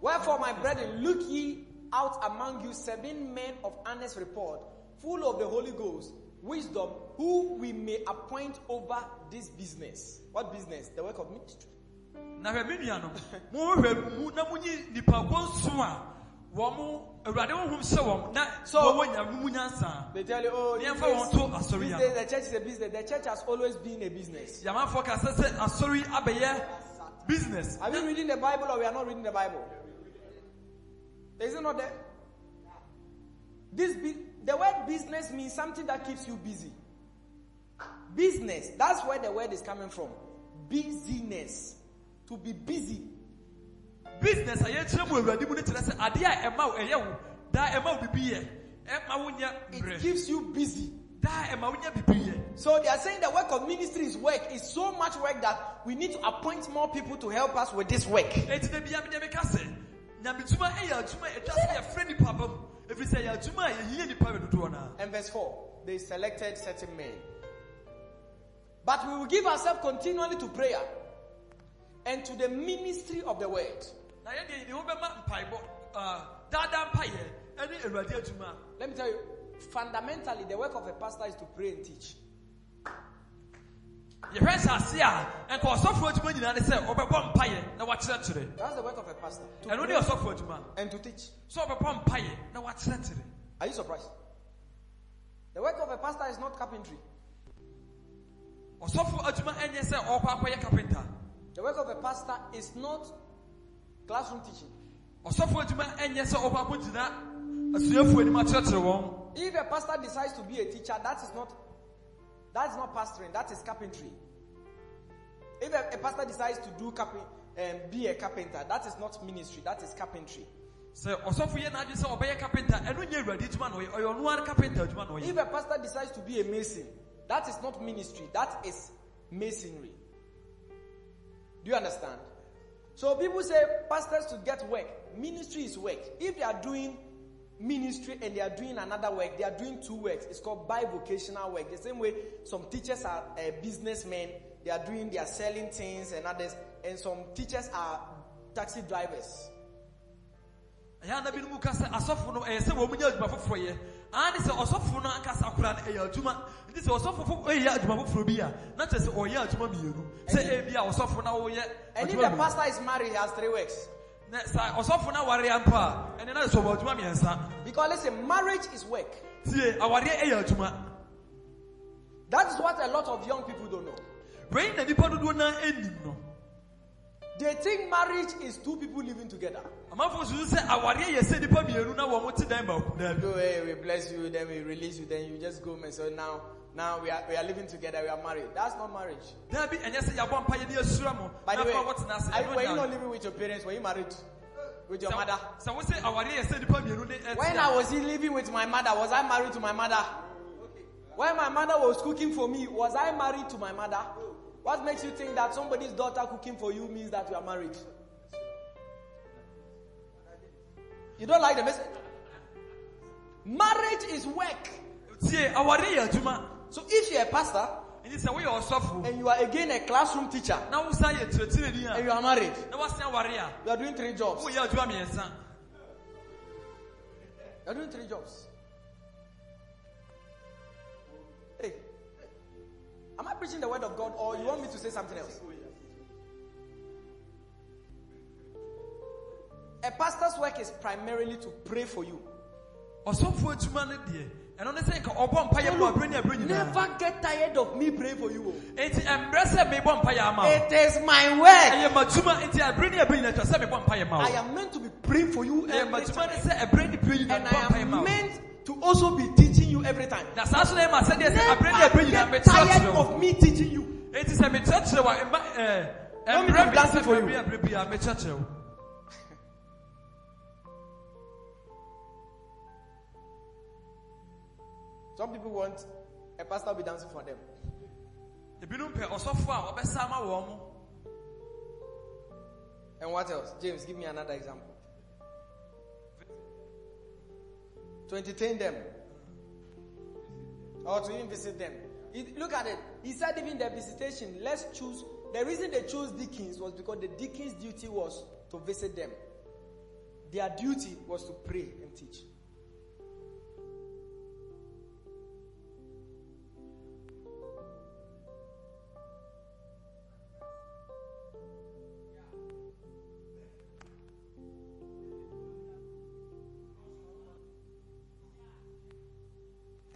Wherefore, my brethren, look ye out among you seven men of honest report, full of the Holy Ghost, wisdom, who we may appoint over this business. What business? The work of ministry. na hwɛ me nuanom mohwɛ mu na monyi nipakuo nson a wɔn awurade honhom wɔn na So- wɔwɔ nya nyansa They tell you, oh, Yeah, these for one days, to- sorry, these yeah. days the church is a business. The church has always been a business. yamafoɔ ka sɛ sɛ asɔre abɛyɛ business Are we reading the Bible or we are not reading the Bible? Is it not there? This the word business means something that keeps you busy. Business, that's where the word is coming from. Busyness. To be busy. business a yɛkyerɛ mu awurade mu no kyerɛ sɛ adeɛ a ɛma wo ɛyɛ wo daa ɛma wo bibi yɛ ɛma wo nyɛ It keeps you busy. Daa ɛma wo nyɛ bibi yɛ So they are saying the work of ministry is work. It's so much work that we need to appoint more people to help us with this work. eti na bia medeɛ meka sɛ nyametuma ɛyɛ adwuma a ɛtwa sɛ yɛfrɛ nipa ba mu ɛfiri sɛ ɛyɛ adwuma a yɛhia nipa bɛ dodoɔ no And verse 4, they selected certain men. But we will give ourselves continually to prayer and to the ministry of the word. na yɛdeɛ yɛde ho bɛma mpaebɔ ah, daadaa mpayɛ ɛne awurade adwuma Let me tell you, fundamentally, the work of a pastor is to pray and teach. Yɛhwɛ hyɛ ase a ɛnka ɔsɔfoɔ adwuma nyinaa ne sɛ ɔbɛbɔ mpayɛ na wakyerɛkyerɛ That's the work of a pastor. To ɛno ne pray ɔsɔfoɔ adwuma and to teach. sɛ ɔbɛbɔ mpayɛ na wakyerɛkyerɛ Are you surprised? The work of a pastor is not carpentry. ɔsɔfo adwuma ɛnyɛ sɛ ɔkɔ akɔyɛ kapenta The work of a pastor is not classroom teaching. ɔsɔfo adwuma ɛnyɛ sɛ ɔkɔ akɔgyina asuafoɔ anim akyerɛkyerɛ wɔn If a pastor decides to be a teacher, that is not that is not pastoring, that is carpentry. If a, a pastor decides to do carpent, um, be a carpenter, that is not ministry, that is carpentry. sɛ ɔsɔfo yɛ n'adwene sɛ ɔbɛyɛ kapenta ɛno nyɛ awurade adwuma na ɔyɛ ɔyɛ ɔno ara kapenta adwuma na ɔyɛ If a pastor decides to be a mason, that is not ministry, that is masonry. Do you understand? So people say pastors to get work. Ministry is work. If they are doing ministry and they are doing another work, they are doing two works. It's called bivocational work. The same way some teachers are uh, businessmen, they are doing, they are selling things and others, and some teachers are taxi drivers. ɛyɛ ana bi no mu ka sɛ asɔfo no ɛyɛ sɛ wɔn nyɛ adwuma foforɔ yɛ ane sɛ ɔsɔfo no ankasa koraa no ɛyɛ adwuma nti sɛ ɔsɔfo fo ɛyɛ adwuma foforɔ bi a na kyerɛ sɛ ɔyɛ adwuma mmienu sɛ ebi a ɔsɔfo na wɔyɛ And if the pastor is married, he has three works. Na sɛ ɔsɔfo na awareɛ mpo a ɛne na sɛ ɔwɔ adwuma mmiɛnsa Because listen, marriage is work. tie awareɛ ɛyɛ adwuma That is what a lot of young people don't know. wei na nipa dodoɔ na anim no They think marriage is two people living together. Amanfoɔ susu sɛ awareɛ yɛ sɛ nipa mmienu na wɔn te dan baako So hey, we bless you, then we release you, then you just go and say, now, now we are we are living together, we are married. That's not marriage. daabi ɛnyɛ sɛ yɛabɔ mpa yɛ ne asura mo By the way, fa wɔtena ase are, ɛno were you not living with your parents? Were you married with your mother? sɛ wo sɛ awareɛ yɛ sɛ nipa mmienu ne ɛte When I was living with my mother, was I married to my mother? When my mother was cooking for me, was I married to my mother? What makes you think that somebody's daughter cooking for you means that you are married? You don't like the message? Marriage is work. tie awareɛ yɛ adwuma So if you're a pastor ɛnti sɛ woyɛ ɔsɔfo and you are again a classroom teacher na wo san yɛ and you are married, na woasen aware a you are doing three jobs. mmiɛnsa You are doing three jobs. Hey, am I preaching the word of God or you want me to say something else? A pastor's work is primarily to pray for you. ɔsɔfo adwuma no deɛ ɛno ne sɛ nka ɔbɔ mpa yɛ ma aberɛ ne aberɛ nyinaa Never get tired of me praying for you. enti ɛmbrɛ sɛ mebɔ mpa yɛ ama wo It is my work. ɛyɛ madwuma enti aberɛ ne aberɛ nyinaa kyerɛ sɛ mebɔ mpa yɛ ma I am meant to be praying for you every time. ne sɛ ɛberɛ ne aberɛ nyinaa And I am meant to also be teaching you every time. na saa so na ɛma sɛdeɛ sɛ aberɛ ne Never get tired of me teaching you. enti sɛ mekyerɛkyerɛ wo a ɛma eh, ɛɛ, Want me to ɛmbrɛ me dance sɛ for you? Some people want a pastor to be dancing for them. ebinom pɛ ɔsɔfo a ɔbɛsa ama wɔn mo And what else? James, give me another example. To entertain them. Or to even visit them. He- look at it. He said even the visitation, let's choose. The reason they chose deacons was because the deacons' duty was to visit them. Their duty was to pray and teach.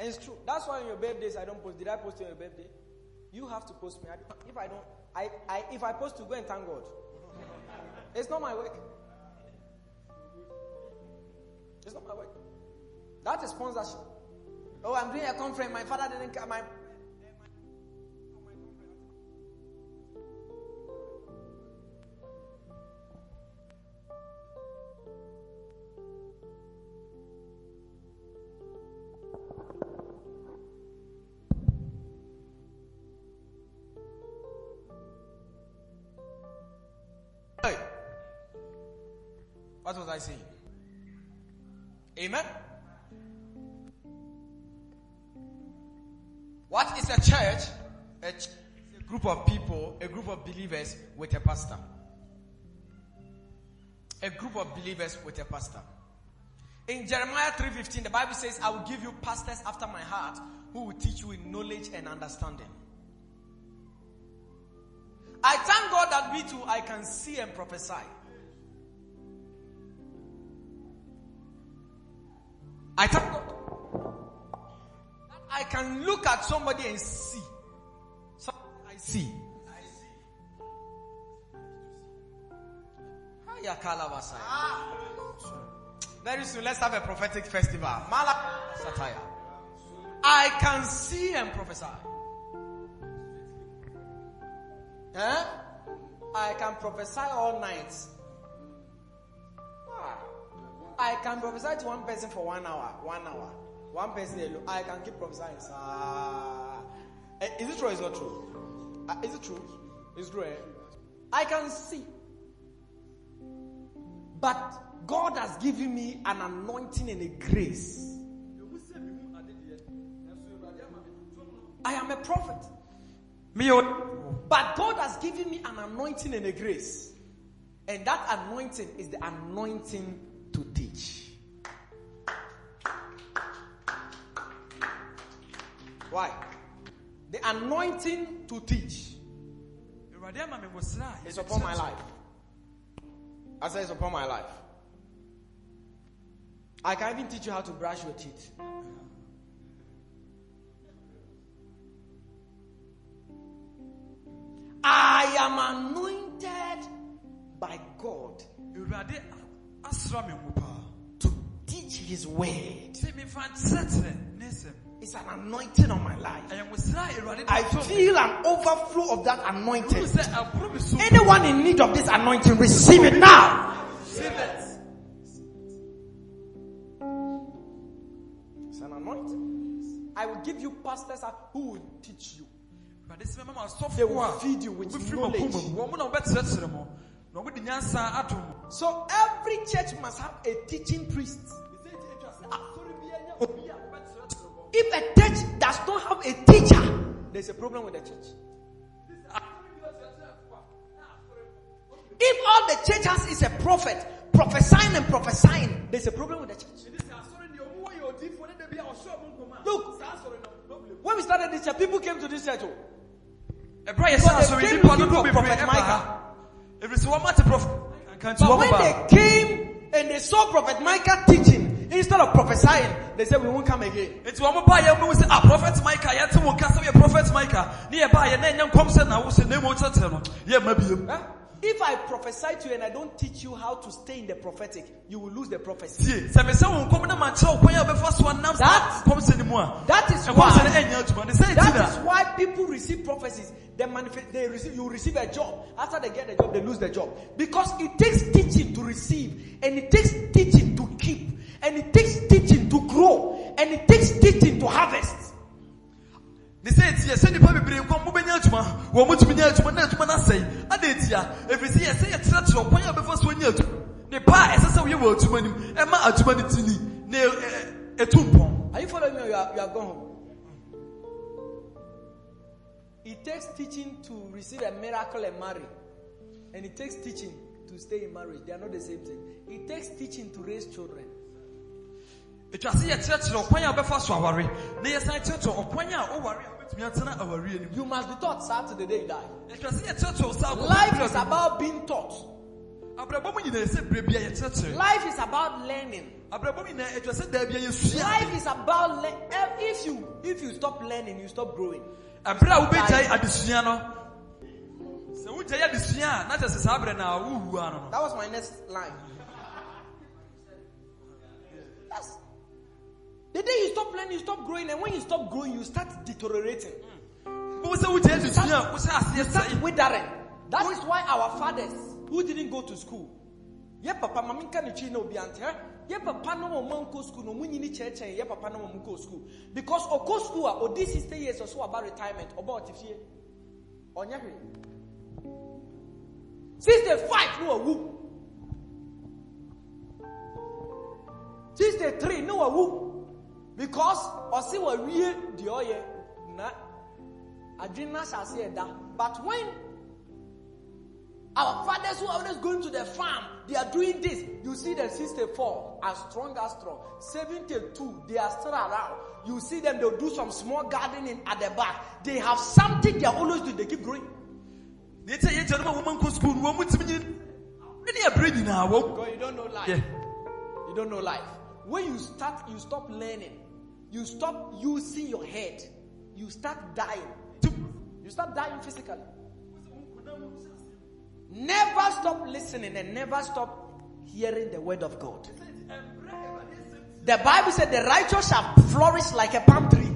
And it's true. That's why on your birthdays I don't post. Did I post on your birthday? You have to post me. If I don't, I, I if I post to go and thank God. [LAUGHS] It's not my work. It's not my work. That is sponsorship. Oh, I'm doing a conference. My father didn't come. My I saying? Amen. What is a church? A ch- a group of people, a group of believers with a pastor. A group of believers with a pastor. In Jeremiah 3:15, the Bible says, I will give you pastors after my heart who will teach you in knowledge and understanding. I thank God that me too I can see and prophesy. I thank God that I can look at somebody and see. Something I see. Kalabasai. Ah. Very soon, let's have a prophetic festival. Mala Satire. I can see and prophesy. Huh? I can prophesy all night. Ah. I can prophesy to one person for one hour. One hour. One person alone. I can keep prophesying. Ah. Eh, Is it true or is it not true? Ah, is it true? It's true. Eh? I can see. But God has given me an anointing and a grace. I am a prophet. But God has given me an anointing and a grace. And that anointing is the anointing to teach. Why? The anointing to teach is upon my life. I say it's upon my life. I can even teach you how to brush your teeth. I am anointed by God to teach His word. sɛ mefa nkyerɛkyerɛ ne nsɛm It's an anointing on my life. ɛyɛ nwosra a awurade de I feel an overflow of that anointing. Wohu sɛ aboro me so Anyone in need of this anointing, receive it now. It's an anointing. I will give you pastors who will teach you. awurade sɛ mɛma They will feed you with knowledge. Makoma mu wɔn mo na wɔbɛkyerɛkyerɛ mo na wɔde nyansa ato mo So every church must have a teaching priest. If a church does not have a teacher, there's a problem with the church. If all the church has is a prophet prophesying and prophesying, there's a problem with the church. Look, when we started this church, people came to this church. oh. Because they came looking for Prophet Micah. But wɔn when ba they came and they saw Prophet Micah teaching, instead of prophesying, they said, We won't come again. nti wɔn ba yɛ mu sɛ ah prophet micah yɛte wɔn kasa yɛ prophet micah. Ne yɛ ba yɛ na ɛnyɛ nkɔm sɛ na wo sɛ na emu kyerɛkyerɛ no yɛ ma biem Huh? If I prophesy to you and I don't teach you how to stay in the prophetic, you will lose the prophecy. tie sɛ mesɛ wɔn nkɔm na ma kyerɛ kwan a bɛfa so anam That- nkɔm sɛ ne mu a That is nkɔm sɛ ne why. ɛnyɛ adwuma ne sɛ ɛti That is why people receive prophecies. They manifest. They receive. You receive a job. After they get the job, they lose the job because it takes teaching to receive, and it takes teaching to keep, and it takes teaching to grow, and it takes teaching to harvest. Sɛ nipa bebree nkɔ adwuma wɔn mo tumi adwuma na adwuma no asɛe ada eti a ɛfiri sɛ yɛsɛ yɛkyerɛkyerɛ ɔkwan a bɛfa so adwuma ne pa a ɛsɛ sɛ wɔ adwuma nim ɛma adwuma ti ni na mpɔn Are you following me or you are, you are gone home? It takes teaching to receive a miracle and marry. And it takes teaching to stay in marriage. They are not the same thing. It takes teaching to raise children. Ɛtwa sɛ yɛkyerɛkyerɛ ɔkwan a bɛfa so aware na yɛsan kyerɛkyerɛ ɔkwan a woware a wobɛtumi atena awareɛ nim You must be taught start to the day you die. ɛtwa sɛ yɛkyerɛkyerɛ wo saa Life is about being taught. abrabɔ mu nyinaa sɛ berɛ bia yɛkyerɛkyerɛ Life is about learning. abrabɔ mu nyinaa ɛtwa sɛ daa bia yɛsua Life is about le- eh, if you if you stop learning, you stop growing. ɛberɛ a wobɛgyae adesua no sɛ wogyae adesua a na kyɛ sɛ saa berɛ no a wowua no no That was my next line. Yes. The day you stop learning, you stop growing, and when you stop growing, you start deteriorating. adesua a wohyɛ aseɛ Start withering. That is why our fathers who didn't go to school. Ye papa mami nka ne twi na obi ante. eh? Ye papa no mo man go school no munyi ni cheche ye papa no mo go school. Because o go school a odi 60 years or so about retirement about tifie. Onya hwe. 65 no awu. 63 no awu. Because osi wa wie di oye na adwene aseɛ da but when our fathers who are always going to the farm they are doing this you see them 64 as strong as strong. 72 they are still around. You see them they'll do some small gardening at the back. They have something they are always doing they keep growing. Deɛ kyɛ yɛgya no ma wɔma nkɔ skul no wɔ mu tumi nyi ne nyinaa wɔ because you don't know life. Yeah. you don't know life. When you start you stop learning you stop using your head you start dying you start dying physically Never stop listening and never stop hearing the word of God. The Bible said the righteous shall flourish like a palm tree.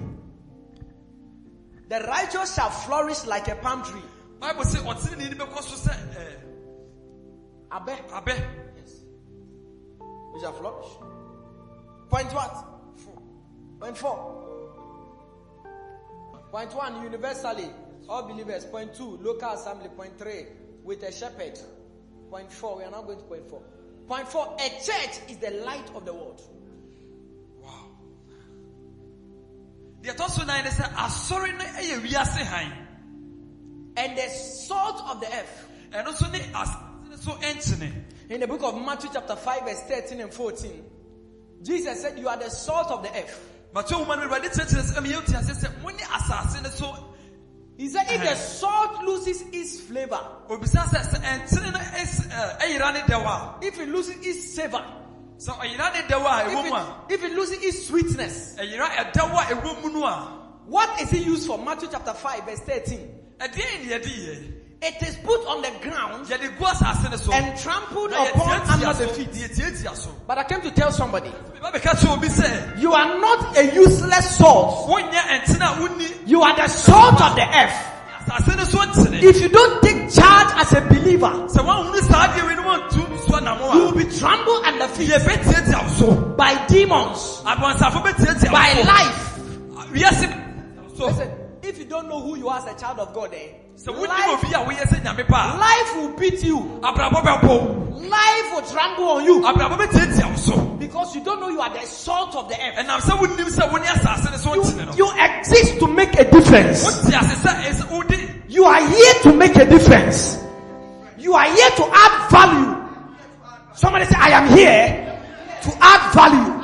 The righteous shall flourish like a palm tree. bible sɛ ɔtenene ni bɛkɔ so sɛ eh, Abe. abɛ Yes. We shall flourish. Point what? Point four. Point one, universally, all believers. Point two, local assembly. Point three, with a shepherd. Point four, we are now going to point four. Point four, a church is the light of the world. deɛ ɛtɔ so nan ne sɛ asɔre no yɛ wiase han And the salt of the earth. And also ne no so In the book of Matthew, chapter 5, verse 13 and 14, Jesus said, You are the salt of the earth. Matwe woma awurade kyerɛkyerɛ sɛ ɛma yɛwote ase sɛ mo ne asase no so He said, If the salt loses its flavor, obisa sɛ sɛ ɛnkyene no ɛs- ne dɛw a if it loses its savor, sɛ ɔyera ne dɛw a ɛwɔ if mu a it, if it loses its sweetness, ɛyera ɛdɛw a ɛwɔ mu no a what is it used for? Matthew chapter 5, verse 13. ɛdeɛn ne yɛde yɛ It is put on the ground yɛde gu asase no so. and trampled upon under the feet. But I came to tell somebody, ba bɛka kyerɛ obi sɛ you are not a useless salt. wonyɛ ɛnkyene a wonni You are the salt of the earth. asase no so nkyene If you don't take charge as a believer, sɛ woahunu saa deɛ wei no wantu so anamo you will be trampled under feet. Yɛbɛtiatia wo so by demons, by life. so. Listen, if you don't know who you are as a child of God, eh, sɛ life, obi a woyɛ sɛ nyame pa life will beat you. abrabɔ bɛbɔ Life will trample on you abrabɔ bɛtiatia wo so because you don't know you are the salt of the earth. ɛnam sɛ wonnim sɛ wo ne asase no so nkyene no You, you exist to make a difference. wote ase sɛ wode You are here to make a difference. You are here to add value. Somebody say, I am here to add value.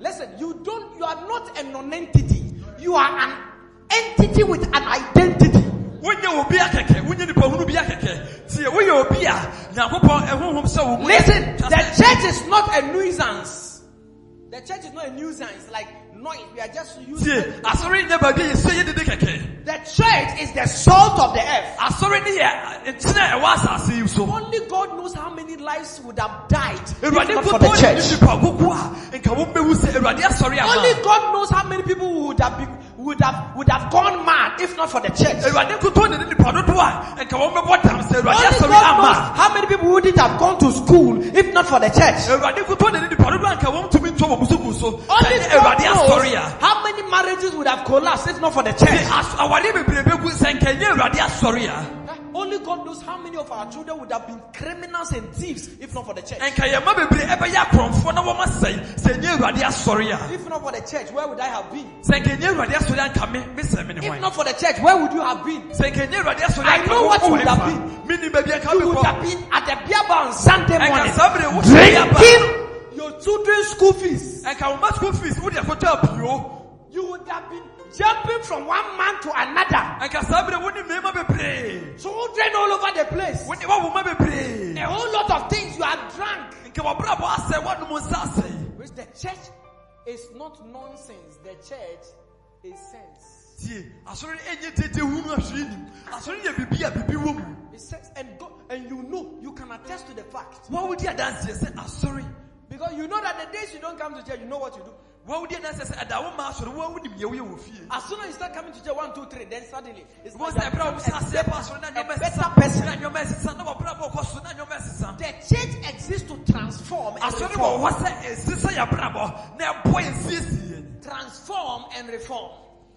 Listen, you don't, you are not a non-entity. You are an entity with an identity. Wonyɛ obi akɛkɛ wonyɛ nipa hunu bi akɛkɛ tie woyɛ obi a nyankopɔn ɛhohom sɛ wo mu Listen, the church is not a nuisance. The church is not a nuisance like noise. We are just tie using asɔre nyɛ baabi a yɛsɛ yɛ dede kɛkɛ The church is the salt of the earth. asɔre ne yɛ nkyene a ɛwɔ asase yi so Only God knows how many lives would have died if awurade not for the nkotɔ ne church. nipa koko a nka wɔmbɛwu sɛ awurade asɔre Only God knows how many people would have been, would have would have gone mad if not for the church. awurade nkotɔ ne ne nipa dodo a nka wɔmbɛbɔ dam sɛ awurade Only asɔre God knows how many people wouldn't have gone to school if not for the church. awurade nkotɔ ne ne nipa dodo a nka wɔntumi ntɔ so wɔ musu gu so Only God knows how many marriages would have collapsed if not for the church. As- awareɛ bebree bɛgu sɛ nkɛnyɛ awurade asɔre a Only God knows how many of our children would have been criminals and thieves if not for the church. ɛnka yɛn mma bebree ɛbɛyɛ akorɔmfoɔ na wɔn asɛe sɛ nyɛ awurade asɔre a If not for the church, where would I have been? sɛ nkɛnyɛ awurade asɔre a nka me me sɛ me ne If hwan not for the church, where would you have been? sɛ nkɛnyɛ awurade asɔre I a nka know wo- what wo you would wɔ have ɛfa menim baabi a nka You would bɛkɔ have been at the beer bar on Sunday ɛnka morning, saa bere wo biaba drinking your children's school fees. ɛnka wo ma school fees wode akɔtɔ apio You would have been jumping from one man to another. ɛnka saa bere wo ne mmarima bebree Children all over the place. wo ne wawoma bebree A whole lot of things you have drank. nka wabrabɔ asɛe woanom nsa asɛe Which the church is not nonsense. The church is sense. tie asɔre ɛnyɛ tete hunu ahwere nim asɔre yɛ biribi a biribi wɔ mu It's sense. And God, and you know, you can attest to the fact. Why would wawodi adanseɛ sɛ asɔre Because you know that the days you don't come to church, you know what you do. Wawodi adanseɛ sɛ ɛda wo ma asɔre woawonim yɛ woyɛ wɔ fie As soon as you start coming to church, one, two, three, then suddenly it's Wọ́n like sɛ you ɛbrɛ have wo sɛ become a aseɛ pa better- asɔre na a nneɔma better ɛsesa person. na nneɔma ɛsesa na wabrabɔ kɔ so na nneɔma ɛsesa The church exists to transform and asɔre wɔ reform. hɔ sɛ ɛsesa yɛ abrabɔ na ɛboa yɛn siesie yɛn Transform and reform.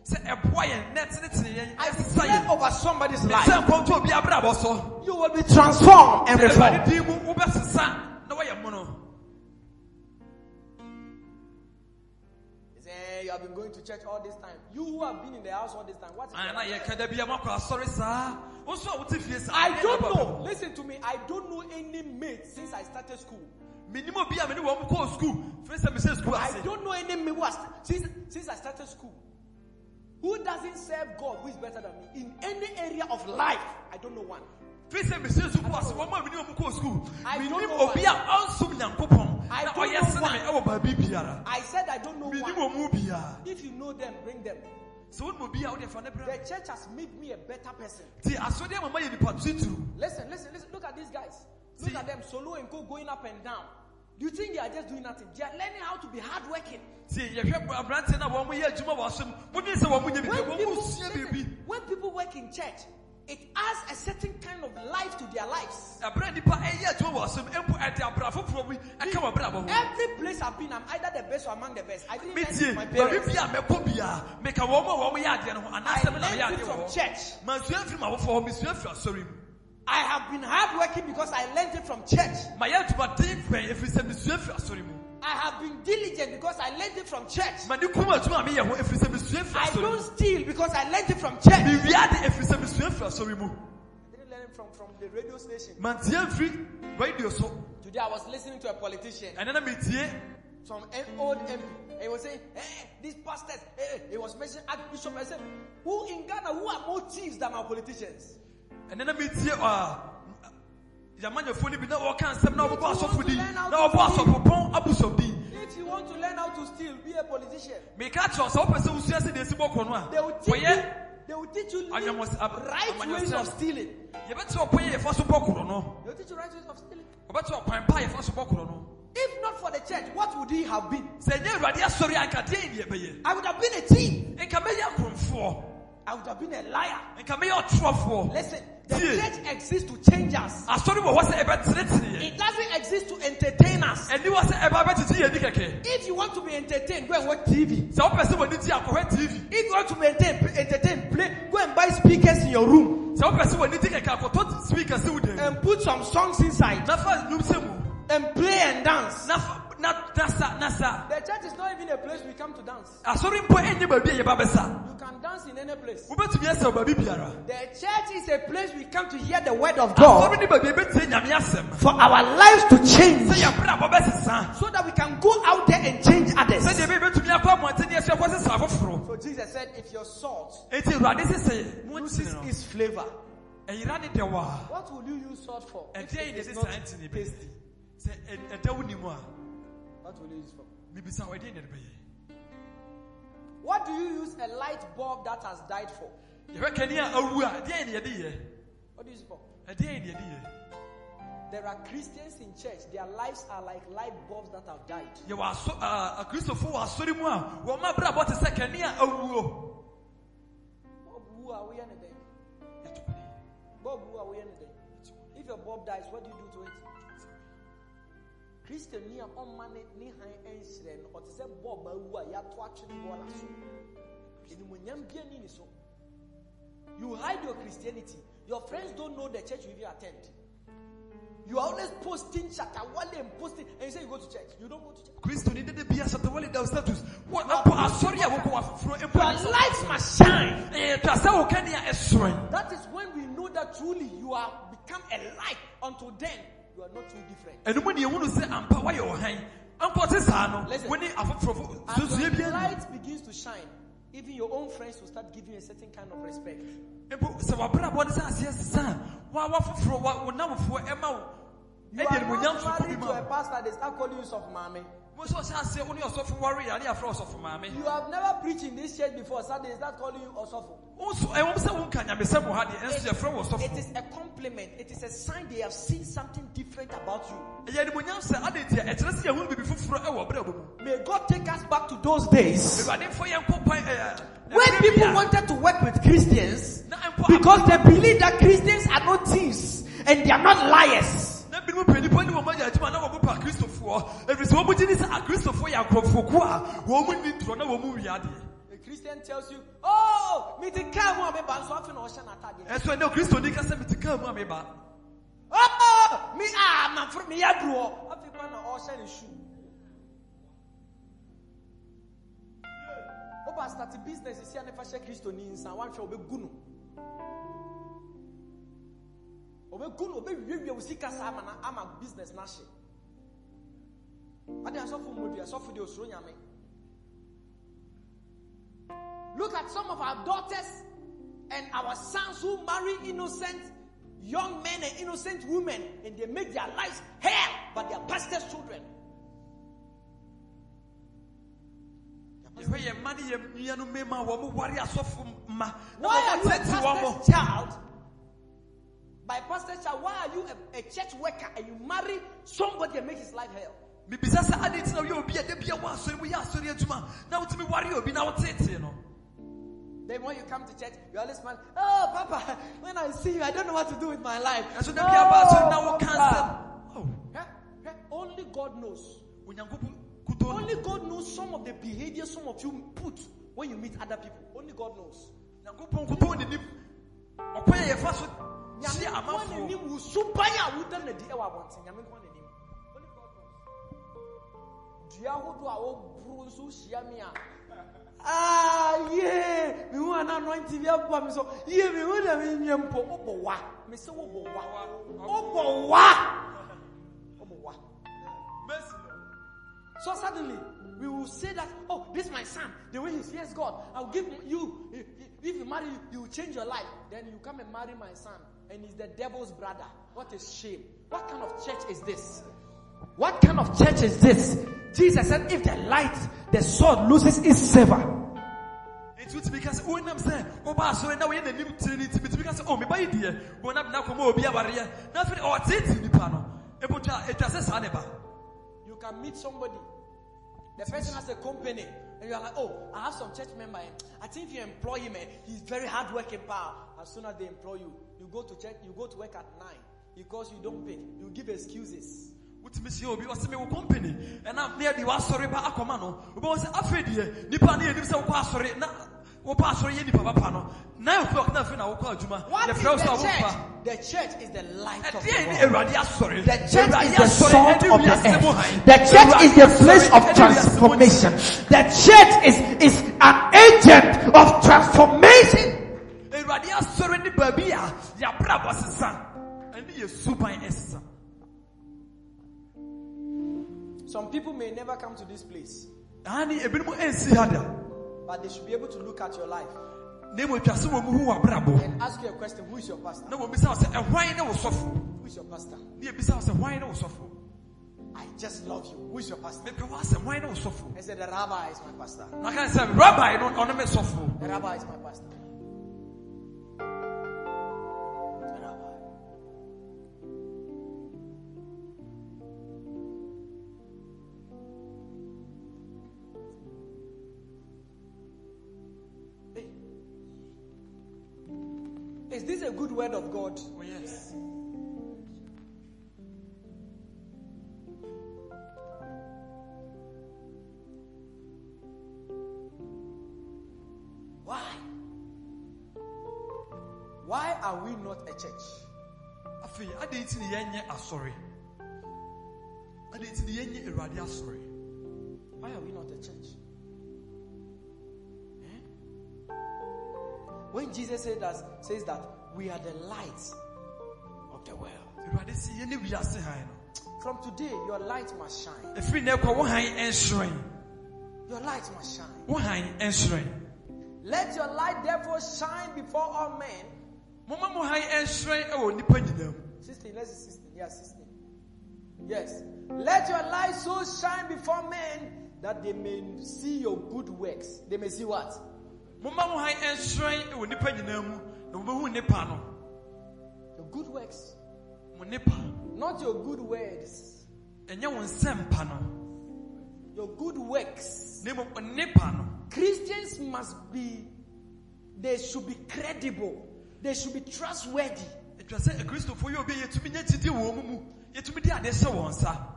sɛ ɛboa yɛn na ɛtenetene yɛn I ɛsesa declare yɛn over somebody's sɛ life, nkɔnto obi abrabɔ so you will be transformed and Awurade reformed. You have been going to church all this time. You who have been in the house all this time, what is your ana life? yɛka da bia makɔ asɔre saa wo nso a wote fie saa I don't know. Listen to me. I don't know any mate since I started school. menim obi a mene wɔm kɔɔ skul firi sɛ mesɛ skul I don't know any mate since since I started school. Who doesn't serve God who is better than me in any area of life? I don't know one. Firi sɛ mesɛ skul ase wɔm a mene wɔm kɔɔ skul I don't menim obi a ɔnsom nyankopɔn I na ɔyɛ know sene why. me ɛwɔ baabi biara I said I don't know menim one. wɔ mu biara If you know them, bring them. sɛ wonim obi a wode fa ne The church has made me a better person. asɔre ama ma yɛ nipa titiri Listen, listen, listen. Look at these guys. Look See. at them, solo and co going up and down. Do you think they are just doing nothing? They are learning how to be hardworking. yɛhwɛ aberante no a wɔn yɛ adwuma wɔ asom wodwen sɛ wɔn nyɛ When biribi wɔn people, mu sua biribi listen, when people work in church, it adds a certain kind of life to their lives. ɛberɛ nipa ɛyɛ adwuma wɔ asom mpo ɛde abra foforɔ bi ɛka wɔ abrabɔ ho Every place I've been, I'm either the best or among the best. I didn't learn my parents. bi a mɛkɔ bia meka wɔn a wɔn yɛ adeɛ no ho I anaasɛ me na meyɛ learned it from church. mansua mfiri m'awofoɔ hɔ mesua firi asɔre mu I have been hardworking because I learned it from church. Mayɛ adwumaden pɛn ɛfiri sɛ mesua firi asɔre mu I have been diligent because I learned it from church. mane kum adwuma a meyɛ ho ɛfiri sɛ mesua firi I don't steal because I learned it from church. mewia de ɛfiri sɛ mesua firi asɔre mu I didn't learn it from, from the radio station. mantia mfiri radio so Today I was listening to a politician, ɛnɛ na metie some M- old MP. and He was saying, hey, these pastors, hey, he was mentioning Archbishop. I said, who in Ghana, who are more thieves than our politicians? ɛnɛ na metie ɔ yamanyafoɔ no bi na wɔka nsɛm na wɔbɔ asɔfo din na wɔbɔ asɔfopɔn abosɔm din If you want to learn how to steal, be a politician. meka kyerɛ sɛ wopɛ sɛ wosua sɛ deɛ ɛsi bɔ kɔ no They will a teach you, wɔyɛ they will teach you right ways of stealing. yɛbɛte ɔpɔ yɛ yɛfa so bɔ korɔ no They will teach you right ways of stealing. wɔbɛte ɔkwan pa yɛfa so bɔ korɔ no If not for the church, what would he have been? sɛ ɛnyɛ awurade asɔre a nka deɛn ne yɛbɛyɛ I would have been a thief. nka mɛyɛ akorɔmfoɔ I would have been a liar. nka mɛyɛ ɔtorɔfoɔ Listen, the church exists to change us. asɔre wɔ hɔ sɛ ɛbɛtenetene yɛn It doesn't exist to entertain us. ɛni wɔ sɛ ɛba bɛtete yɛn ni If you want to be entertained, go and watch TV. sɛ wopɛ sɛ w'ani ti tv If you want to be entertained, entertained, play, go and buy speakers in your room sɛ wopɛ sɛ w'ani ti kɛkɛ akɔtɔ speaker si wo dam and put some songs inside na fa num sɛ mu and play and dance. Na fa na na sa na sa The church is not even a place we come to dance. Ah, asɔre mpo ɛnyɛ baabi a yɛba You can dance in any place. wobɛtumi asɛ wɔ baabi biara. The church is a place we come to hear the word of ah, God ne baabi a yɛbɛtie nyame asɛm for our lives to change. Sɛ yɛbrɛ abɔ bɛsesa so that we can go out there and change others. sɛdeɛ bɛyɛ bɛtumi akɔ abɔnten ne ɛsɛ kɔ sesa foforɔ So Jesus said, if your salt enti awurade sɛ sɛ loses no its flavor, ɛyera ne dɛw a what will you use salt for? if ɛdeɛn it ne is de not saa nti ne bɛyɛ tasty. What will you use for? mebisa wo ɛdeɛn ne de bɛyɛ What do you use a light bulb that has died for? yɛhwɛ kani a awu a ɛdeɛn ne yɛde yɛ What do you use it for? ɛdeɛn ne yɛde yɛ There are Christians in church, their lives are like light bulbs that have died. yɛwɔ aso aa akristofo wɔ asɔre mu a wɔn abrabɔ te sɛ kani a awuo Bob, who are we anything? Yɛto ne. Bob, who are we anything? If your bulb dies, what do you do to it? Kristoni a ɔma ne ne han nhyerɛ no ɔte sɛ bɔɔl awu a yɛato atwe ne bɔɔla so animonyam bia ni ne so. You hide your christianity. Your friends don't know the church you even attend. You are always posting Shatta Wale and posting and you say you go to church. You don't go to church. Kristo ni dede bia Shatta Wale da status. Wo apo asɔre a wokɔ wafoforo your mpo light must shine. Eh, Ɛyɛ twa sɛ wo kanea ɛsorɛn that is when we know that truly you are become a light until then you are not too different. Ɛno mu ne yɛhunu sɛ ampa woayɛ ɔhan ampɔ te saa no? Listen. wone afoforɔfo As bia light begins to shine, even your own friends will start giving you a certain kind of respect. mpo sɛ wabrabɔ ne sɛ aseɛ sesa a wa wafoforɔ wa- wo namfoɔ ɛma wo. You are not married to a pastor, they start calling you soft mommy. mo sɛ ɔhyɛ aseɛ wo ne ɔsɔfo ware a ne yɛafrɛ ɔsɔfo maame You have never preached in this church before, so they start calling you osofo. wo nso ɛwɔm sɛ wonka nyamesɛm wɔ ha deɛ ɛnso yɛfrɛ wo It ɔsɔfo is a compliment. It is a sign they have seen something different about you. ɛyɛ animonyam sɛ ade ntia ɛkyerɛ sɛ yɛhunu biribi foforɔ ɛwɔ brɛ mu May God take us back to those days awurade mfa yɛnkɔ kwan ɛɛ, when people wanted to work with Christians because they believe that Christians are not thieves and they are not liars. Na binom pɛ nipa ne wɔn agya adwuma na wɔn pa akristofoɔ ɛfiri sɛ wɔn gye ne sɛ akristofoɔ yɛ akorɔfokuo a wɔn mu ni torɔ na wɔn mu wi adeɛ A Christian tells you, Oh, me the car mo me ban so afi na ohye na atade. ɛnso ɛnɛ kristoni ka sɛ mete kaa mu a meba Oh, me ah, man for me yadro. Afi kwa na ohye ne shoe. Oba start a business isi ane fashe Kristo ni nsan wan hwe obegu no. Obegu no obewiewia wo sika sa ama na ama business na hye. Ade asofo mmodi asofo de osuro nyame. Look at some of our daughters and our sons who marry innocent young men and innocent women and they make their lives hell, but they are pastors' children. asɔfo Why are you a pastor's child? By Pastor child, why are you a, a church worker and you marry somebody and make his life hell? bibisa sɛ ade nti na woyɛ obi a da bia wɔ asɔre mu yɛ asɔre adwuma na wotumi ware obi na wotetee no Then when you come to church, you always smile. Oh, Papa, when I see you, I don't know what to do with my life. ɛnso da bia ba asɔre na ah. Oh, Papa. nsɛm Oh, Only God knows. onyankopɔn kutoo no Only God knows some of the behavior some of you put when you meet other people. Only God knows. Nyankopɔn kutoo n'anim ɔkwan a yɛfa so hyɛ Nyame amanfoɔ n'anim wo suban a woda n'adi ɛwɔ abɔnten. Nyame nkwa n'anim. Dua ahodoɔ a wɔboro nso hyia me a Ah, yeah. Me hu an anointing bi aba me so. Yeah, me hu na me nyɛ mpo. Wobɔ wa. Me sɛ wobɔ wa. Wobɔ wa. Wobɔ wa. So suddenly, we will say that, oh, this is my son. The way he fears God, I'll give you. If you marry, you will change your life. Then you come and marry my son, and he's the devil's brother. What a shame. What kind of church is this? What kind of church is this? Jesus said, if the light, the sword loses its savor. nti wotumi ka sɛ wonam sɛ woba asɔre na woyɛ n'anim tiri no nti metumi ka sɛ o meba yi deɛ wɔnam na kɔma obi awareɛ na afei ɔtetee nipa no ɛbotwa ɛtwa sɛ saa ne ba You can meet somebody. The person has a company, and you are like, oh, I have some church member. eh, I think if you employ him, eh, he's very hardworking. Power. As soon as they employ you, you go to church, you go to work at nine because you don't pay. You give excuses. wotumi hyia obi ɔsɛ mewɔ company ɛna ne yɛde w'asɔre ba akɔma no wobɛwɔ sɛ afei deɛ nipa ne yɛnim sɛ wokɔ asɔre na wopɛ asɔre yɛ nipa papa no nine o'clock na afei na wokɔ adwuma yɛfrɛ wo the sɛ wopa The church is the light of the world. The church is the salt of the earth. The church is the place of ɛne wiase mu hann. transformation. The church is, is an agent of transformation. Awurade asɔre ne baabi a yɛabrabɔ sesa ɛne yɛ suban ɛsesa Some people may never come to this place, ane ebinom ansi ha da but they should be able to look at your life na mmom atwa sɛ wɔ mu hu and ask you a question Who is your pastor? na wɔbisa wo sɛ ɛhwan ne wo sɔfo Who is your pastor? ne yɛbisa wo sɛ hwan ne wo sɔfo I just love you. Who is your pastor? mepɛ wɔ asɛm hwan ne wo sɔfo I said, The rabbi is my pastor. na ka sɛ rabbi no ɔno me sɔfo The rabbi is my pastor. Is this a good word of God? Oh, yes. Why? Why are we not a church? afei adịghị tinye ya nye asọrị adịghị tinye ya I'm asọrị When Jesus said that, says that we are the light of the world. awurade si yɛne wiase han no From today, your light must shine. ɛfiri na ɛkɔ wo Your light must shine. wo han ɛnhyerɛn Let your light therefore shine before all men. momma mo han ɛnhyerɛn ɛwɔ nnipa nyinaa mu 16, let's see 16. Yeah, 16. Yes. Let your light so shine before men that they may see your good works. They may see what? Momma mo han ɛnhyerɛn ɛwɔ nnipa nyinaa mu na nnipa no Your good works. mo nnipa Not your good words. ɛnyɛ wo nsɛmpa no Your good works. na mmom nnipa no Christians must be, they should be credible. They should be trustworthy. atwa sɛ akristofoɔ yɛ obi a yɛtumi nya gyidie wɔ mu mu yɛtumi de ade hyɛ wɔn nsa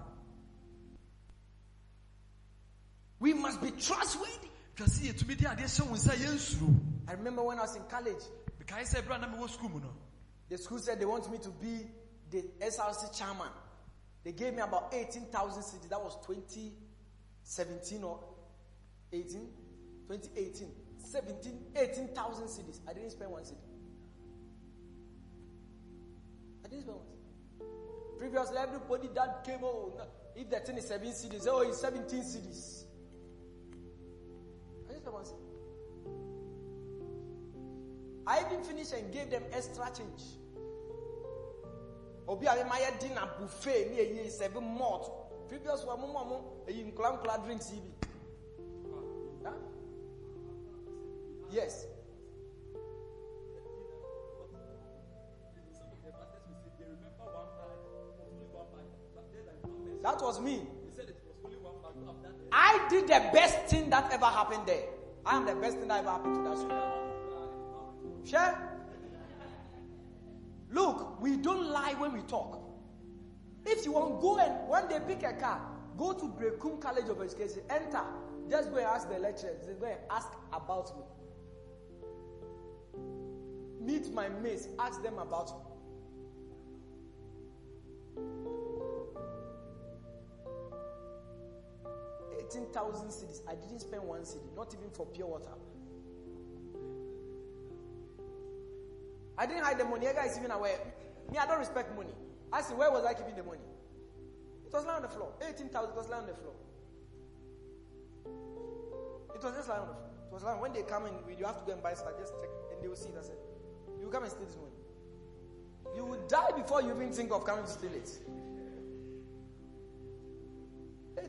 We must be trustworthy. Atwa sɛ yɛtumi de ade hyɛ wɔn nsa yɛnsuro I remember when I was in college, mekae sɛ berɛ a na mu no the school said they want me to be the SRC chairman. They gave me about 18,000 cedis. That was 2017 or 18, 2018. 17, 18,000 cedis. I didn't spend one cedi. I didn't spend one cedi. Previously, everybody that came, oh, if the thing is 7 cedis, oh, it's 17 cedis. Spend one cedi. I even finished and gave them extra change. Obi a ma yɛ dinner buffet ne eyi seven malt. Previous one mo mo mo eyi nkula nkula drinks yi bi. Yes. That was me. I did the best thing that ever happened there. I am the best thing that ever happened to that school. Sure? Look, we don't lie when we talk. If you want, go and when they pick a car, go to Berekum College of Education, enter. Just go and ask the lecturers. Go and ask about me. Meet my mates, ask them about me. Eighteen thousand cedis. I didn't spend one cedi, not even for pure water. I didn't hide the money. Ega is even aware. Me, I don't respect money. I said, where was I keeping the money? It was lying on the floor. 18,000 was lying on the floor. It was just lying on the floor. It was lying. When they come in, you have to go and buy stuff. Just check, and they will see it. I said, you come and steal this money. You will die before you even think of coming to steal it.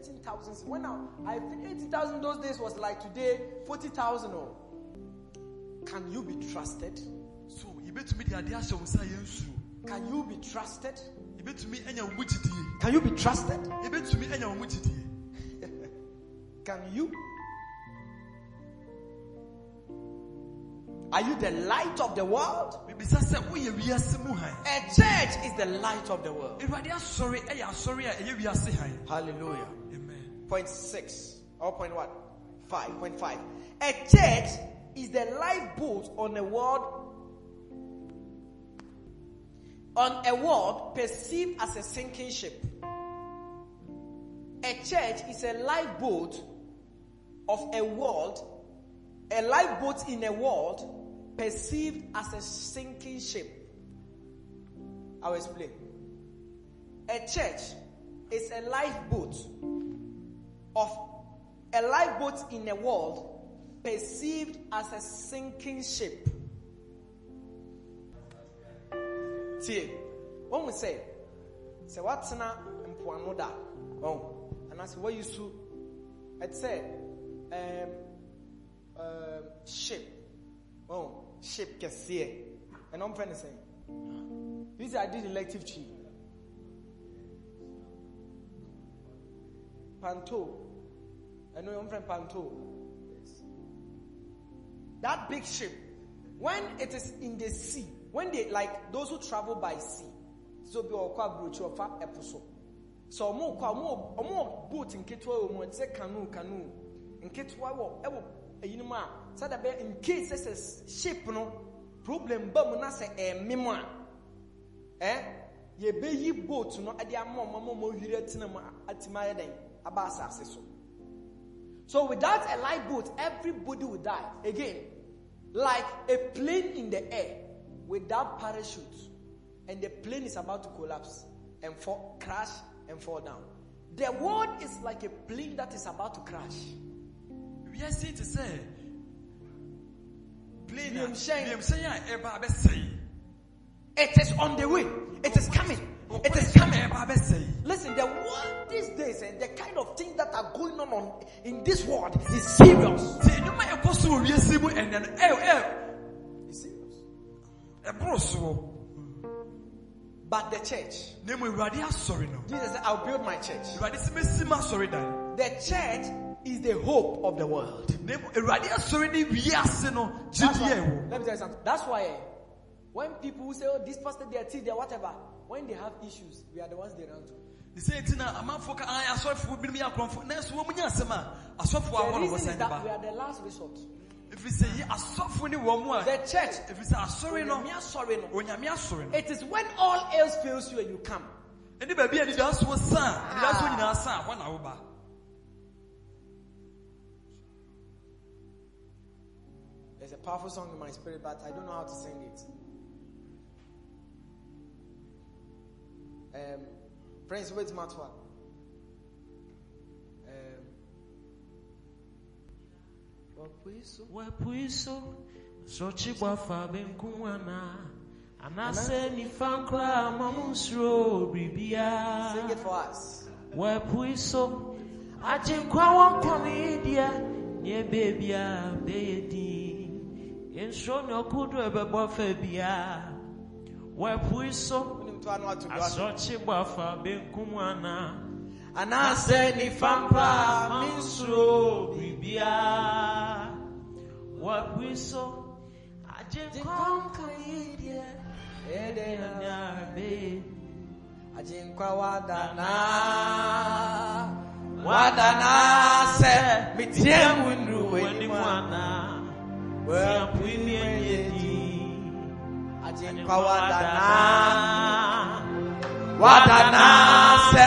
18,000. When I, I think 18,000 those days was like today, 40,000. Oh. Can you be trusted? so yɛbɛtumi de ade ahyɛ wo nsa yɛnsuro Can you be trusted? yɛbɛtumi anya wo mu gyidie Can you be trusted? yɛbɛtumi anya wo mu gyidie [LAUGHS] Can you? Are you the light of the world? mebisa sɛ woyɛ wiase mu han A church is the light of the world. awurade asɔre ɛyɛ asɔre a ɛyɛ wiase Hallelujah. Point six or point what? Five. Point five. A church is the lifeboat on a world on a world perceived as a sinking ship. A church is a lifeboat of a world, a lifeboat in a world perceived as a sinking ship. I'll explain. A church is a lifeboat of a lifeboat in a world perceived as a sinking ship. tie wɔn mu sɛ sɛ watena mpoano da wɔn oh, anaasɛ wayi su ɛte sɛ ɛɛm ɛɛm um, ship wɔn ship ɛna wɔn fɛ ne sɛn yi sɛ adi elective tree panto. Ɛno wɔn fɛ panto. That big ship when it is in the sea when they like those who travel by sea so bi ɔkɔ aburokyi ɔfa ɛpo so. So ɔmo kɔ a ɔmo ɔmo boat nketewa wɔ mu ɛte sɛ canoe canoe nketewa wɔ ɛwɔ eyinom a sɛdeɛ bɛ in case sɛ sɛ ship no problem ba mu na sɛ ɛmem a ɛ yɛbɛyi boat no de ama ɔma ma ɔma hwiri atena mu atimi ayɛ dɛn aba asase so without a lifeboat everybody will die. Again like a plane in the air without parachute and the plane is about to collapse and fall crash and fall down. The world is like a plane that is about to crash. We are sɛ plane a Wiemhyɛn. wiemhyɛn a ɛba abɛsɛe it is on the way. It is coming it is coming Listen, the world these days and the kind of things that are going on, on in this world is serious. sɛ nnwuma a ɛkɔ so wɔ wiase mu ɛnɛ no ɛ ɛ It's serious. soɔ But the church, na mu awurade asɔre no Jesus said, I'll build my church. awurade sɛ mɛsi ma asɔre dan The church is the hope of the world. na mu awurade asɔre ne wiase no That's why, let me tell you something. That's why eh, when people say, Oh, this pastor, they are thief, they are whatever, when they have issues, we are the ones they run to. ne sɛ nti na amanfoɔ ka "Ah, asɔrefoɔ binom yɛ akorɔmfoɔ nanso wɔn mu nya asɛm a asɔfoɔ The reason is that we are the last resort. ɛfiri sɛ yi asɔfoɔ ne wɔn mu a The church, ɛfiri sɛ asɔre no. Onyame asɔre no, onyame asɔre no. It is when all else fails you and you come. ɛne baabi a nidasoɔ sa a nidasoɔ nyinaa sa a hɔ na woba There's a powerful song in my spirit, but I don't know how to sing it. Um, Prince, wait, Matwa. Um, Wapuiso. wapuiso sochibwa fa benkum ana anasɛ nifa nkora ma mo nsuro Sing biribiaa it for us. wapuiso agyenkwa wɔ nkɔme deɛ neɛ beebia bɛyɛ din yɛnsuro ne ɔkodo ɛbɛbɔ fa biaa wapuiso Unim to ano atu do atu. asɔchibwa fa benkum ana Anase ni fampa min minsuro biribiaa wapuiso agyenkwa nkɔme deɛ Ede na neɛ bɛyɛ ajinkwa wadana wadana se mitie munru weni mwana. Wapui mienye ajinkwa wadana wadana se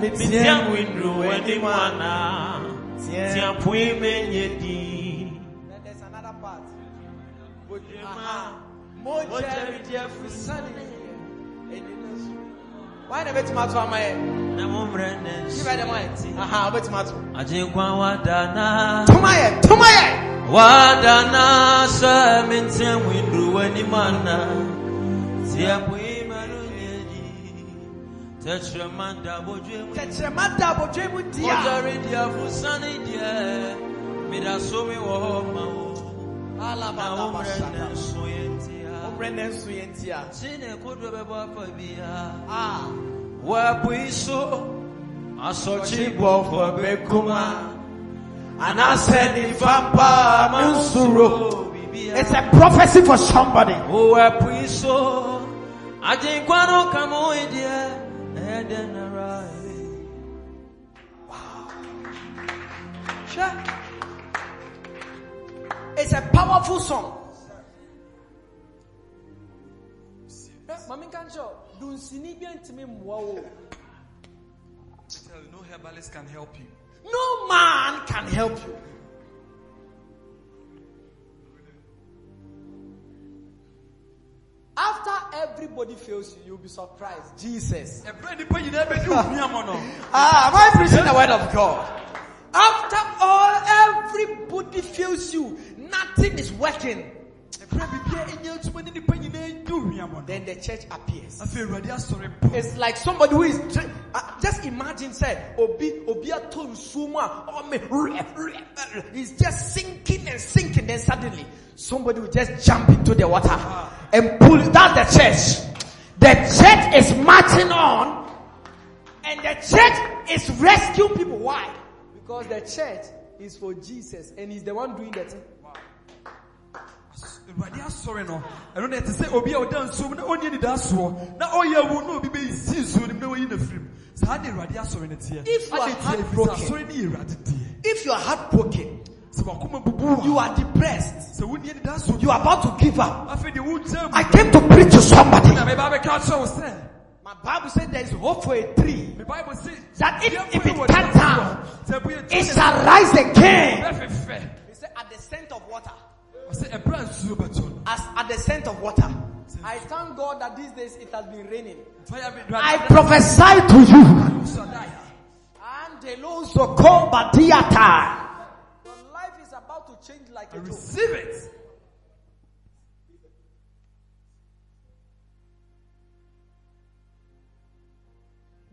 mitie munru weni mwana Tiapui menye di Then there's another part. Uh-huh. Aha. Mojeri jefusani. Why never to matter my head? Na mumre Give her the mic. Uh-huh, Aha, wait matter. Ajinkwa wadana Tumaye, tumaye. Wadana sa mintia windru wani mana Tiapui Tetramanda bojwe mu Tetrema double dream dia. Mojari diafusani die Midasumi wo ma wo Ala Na baba umre bashaka. nenso yentia Ombre nensu yentia. Sine kodwe bebo afa bia Ah. Wapuiso Asochi Chibọ for Bekuma. And I said in Vampa Mansuro. It's a prophecy for somebody. Idie Eden arai Sure. It's a powerful song. Mami kancho, dunsini bi ntimi mmoa o. tell you no herbalist can help you No man can help you. After everybody fails you, you'll be surprised. Jesus. ɛberɛ nipa nyinaa bɛdi wo huamɔ no Ah, am I preaching the word of God? After all, everybody fails you. Nothing is working. Ɛberɛ bibia ɛnya adwuma ne nipa nyinaa di wo huamɔ no Then the church appears. afei awurade It's like somebody who is dri- uh, just imagine say obi obi ato nsuo mu a he's just sinking and sinking then suddenly somebody will just jump into the water and pull it. That's the church. The church is marching on and the church is rescuing people. Why? Because the church is for Jesus and he's the one doing the thing. Awurade asɔre no ɛno na ɛte sɛ obi a ɔda nsuo mu na ɔnyɛ nidasoɔ na ɔyɛ awu na obi bɛyisi nsuo no mu na wayi no afiri mu saa de awurade asɔre no teɛ If you are Ade teɛ, ɛfiri sɛ heartbroken, asɔre no yɛ awurade deɛ If you are heartbroken, you are depressed, sɛ wonni anidaso you are about to give up. afei deɛ wogyam I came to preach to somebody. na meba bɛka kyerɛ wo sɛ My Bible said there is hope for a tree. me bible se That if- "Deɛ if it cut down, a, sɛ ɛbu yɛ tu It shall rise again. He said, at the scent of water. As at the scent of water. I thank God that these days it has been raining. I prophesy to you. Andeloso kombadiata. Your life is about to change like a joke. receive it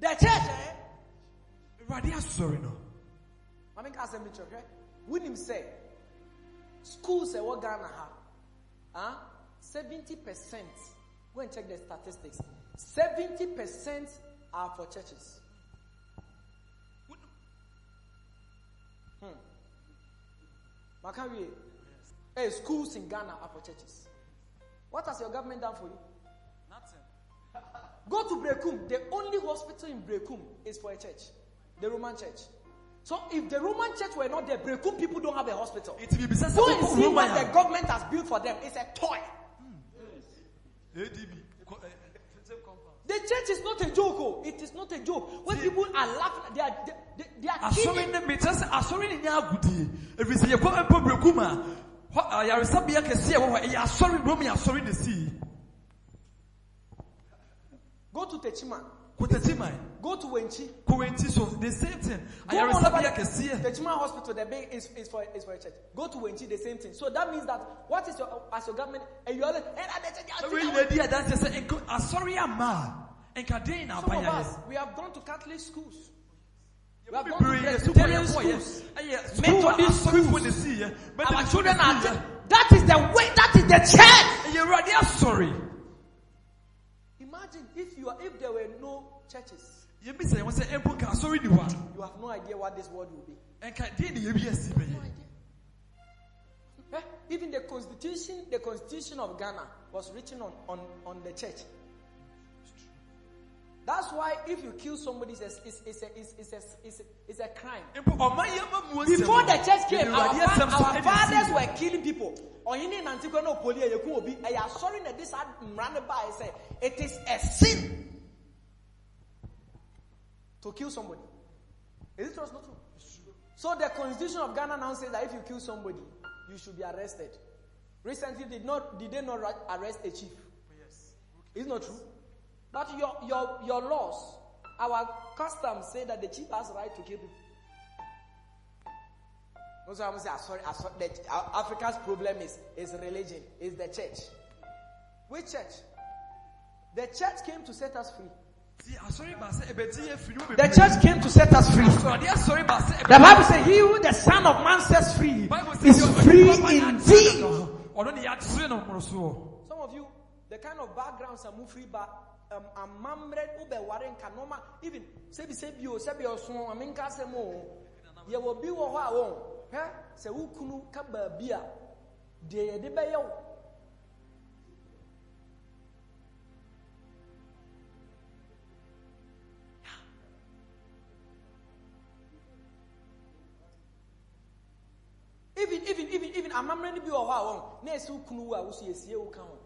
The church, eh? awurade asɔre no I mean, assembly church, eh? When him say, schools, eh, what Ghana ha? Huh? 70%. Go and check the statistics. 70% are for churches. Hmm. Makawi, hey, schools in Ghana are for churches. What has your government done for you? Nothing. Go to Berekum. The only hospital in Berekum is for a church, the Roman church. So if the Roman church were not there, Berekum people don't have a hospital. nti bibisa sɛ Go and wokɔ see Roma what a- the government has built for them. It's a toy. ADB kɔ- ɛ- ɛ- same compound. The church is not a joke. Oh. It is not a joke. When people are laughing, they are they, they, they are asɔre kidding. ne mekyerɛ sɛ asɔre ne nyɛ agodie ɛfiri sɛ yɛkɔ mpo berɛkum a hɔ ayaresabea kɛseɛ wɔ hɔ ɛyɛ asɔre rome asɔre ne sii Go to Techima. Kotatiman Go to Wenchi. kɔwɛnti so the same thing Go all over the- kɛseɛ Techima Hospital, the big is, is for is for a church. Go to Wenchi, the same thing. So that means that what is your as your government? And you are like, "Eh, that- that- that- ɛwɛ that- nyina di adanseɛ sɛ nko- asɔre ama a nka den Some of us, we have gone to Catholic schools. We have gone to Presbyterian schools. kɔyɛ ɛyɛ sukuu a Methodist asɔrefoɔ Our children are. That is the way. That is the church. ɛyɛ awurade asɔre Imagine if you are if there were no churches, you have no idea what this world will be. ne yɛbi asi bɛyɛ Eh? Even the constitution, the constitution of Ghana was written on, on, on the church. That's why if you kill somebody, it's a, it's, it's, a, it's, a, it's, a, it's a crime. mpo ɔman yɛ ma mu nsɛm Before the church came, our, fa- our fathers were killing people. Ɔhene Nantikwa no poli ɛyɛ ku obi. Ɛyɛ asɔre na this mmara ne ba say it is a sin to kill somebody. Is it true or not true? So the constitution of Ghana now says that if you kill somebody, you should be arrested. Recently, did not did they not arrest a chief? Yes. It's not true. But your your your laws, our customs say that the chief has right to kill people. Also, I'm saying, sorry, ah, sorry, the, Africa's problem is is religion, is the church. Which church? The church came to set us free. Ti asɔre ba sɛ ɛbɛti yɛ firi mu The church came to set us free. Awurade asɔre ba sɛ The Bible says, He who the Son of Man sets free is free indeed. akyerɛ no. ɔno ne yɛakyerɛ no mmoro soɔ Some of you, the kind of backgrounds are move free, but um, amamre ube waren kanoma even sebi sebi o sebi o so aminka se mo ye wo bi wo ho a wo he se wo kunu ka ba bi a de ye de be ye wo. Even even even even amamre ni bi wo ho a wo na esi wo kunu wo a wo so ye sie wo ka ho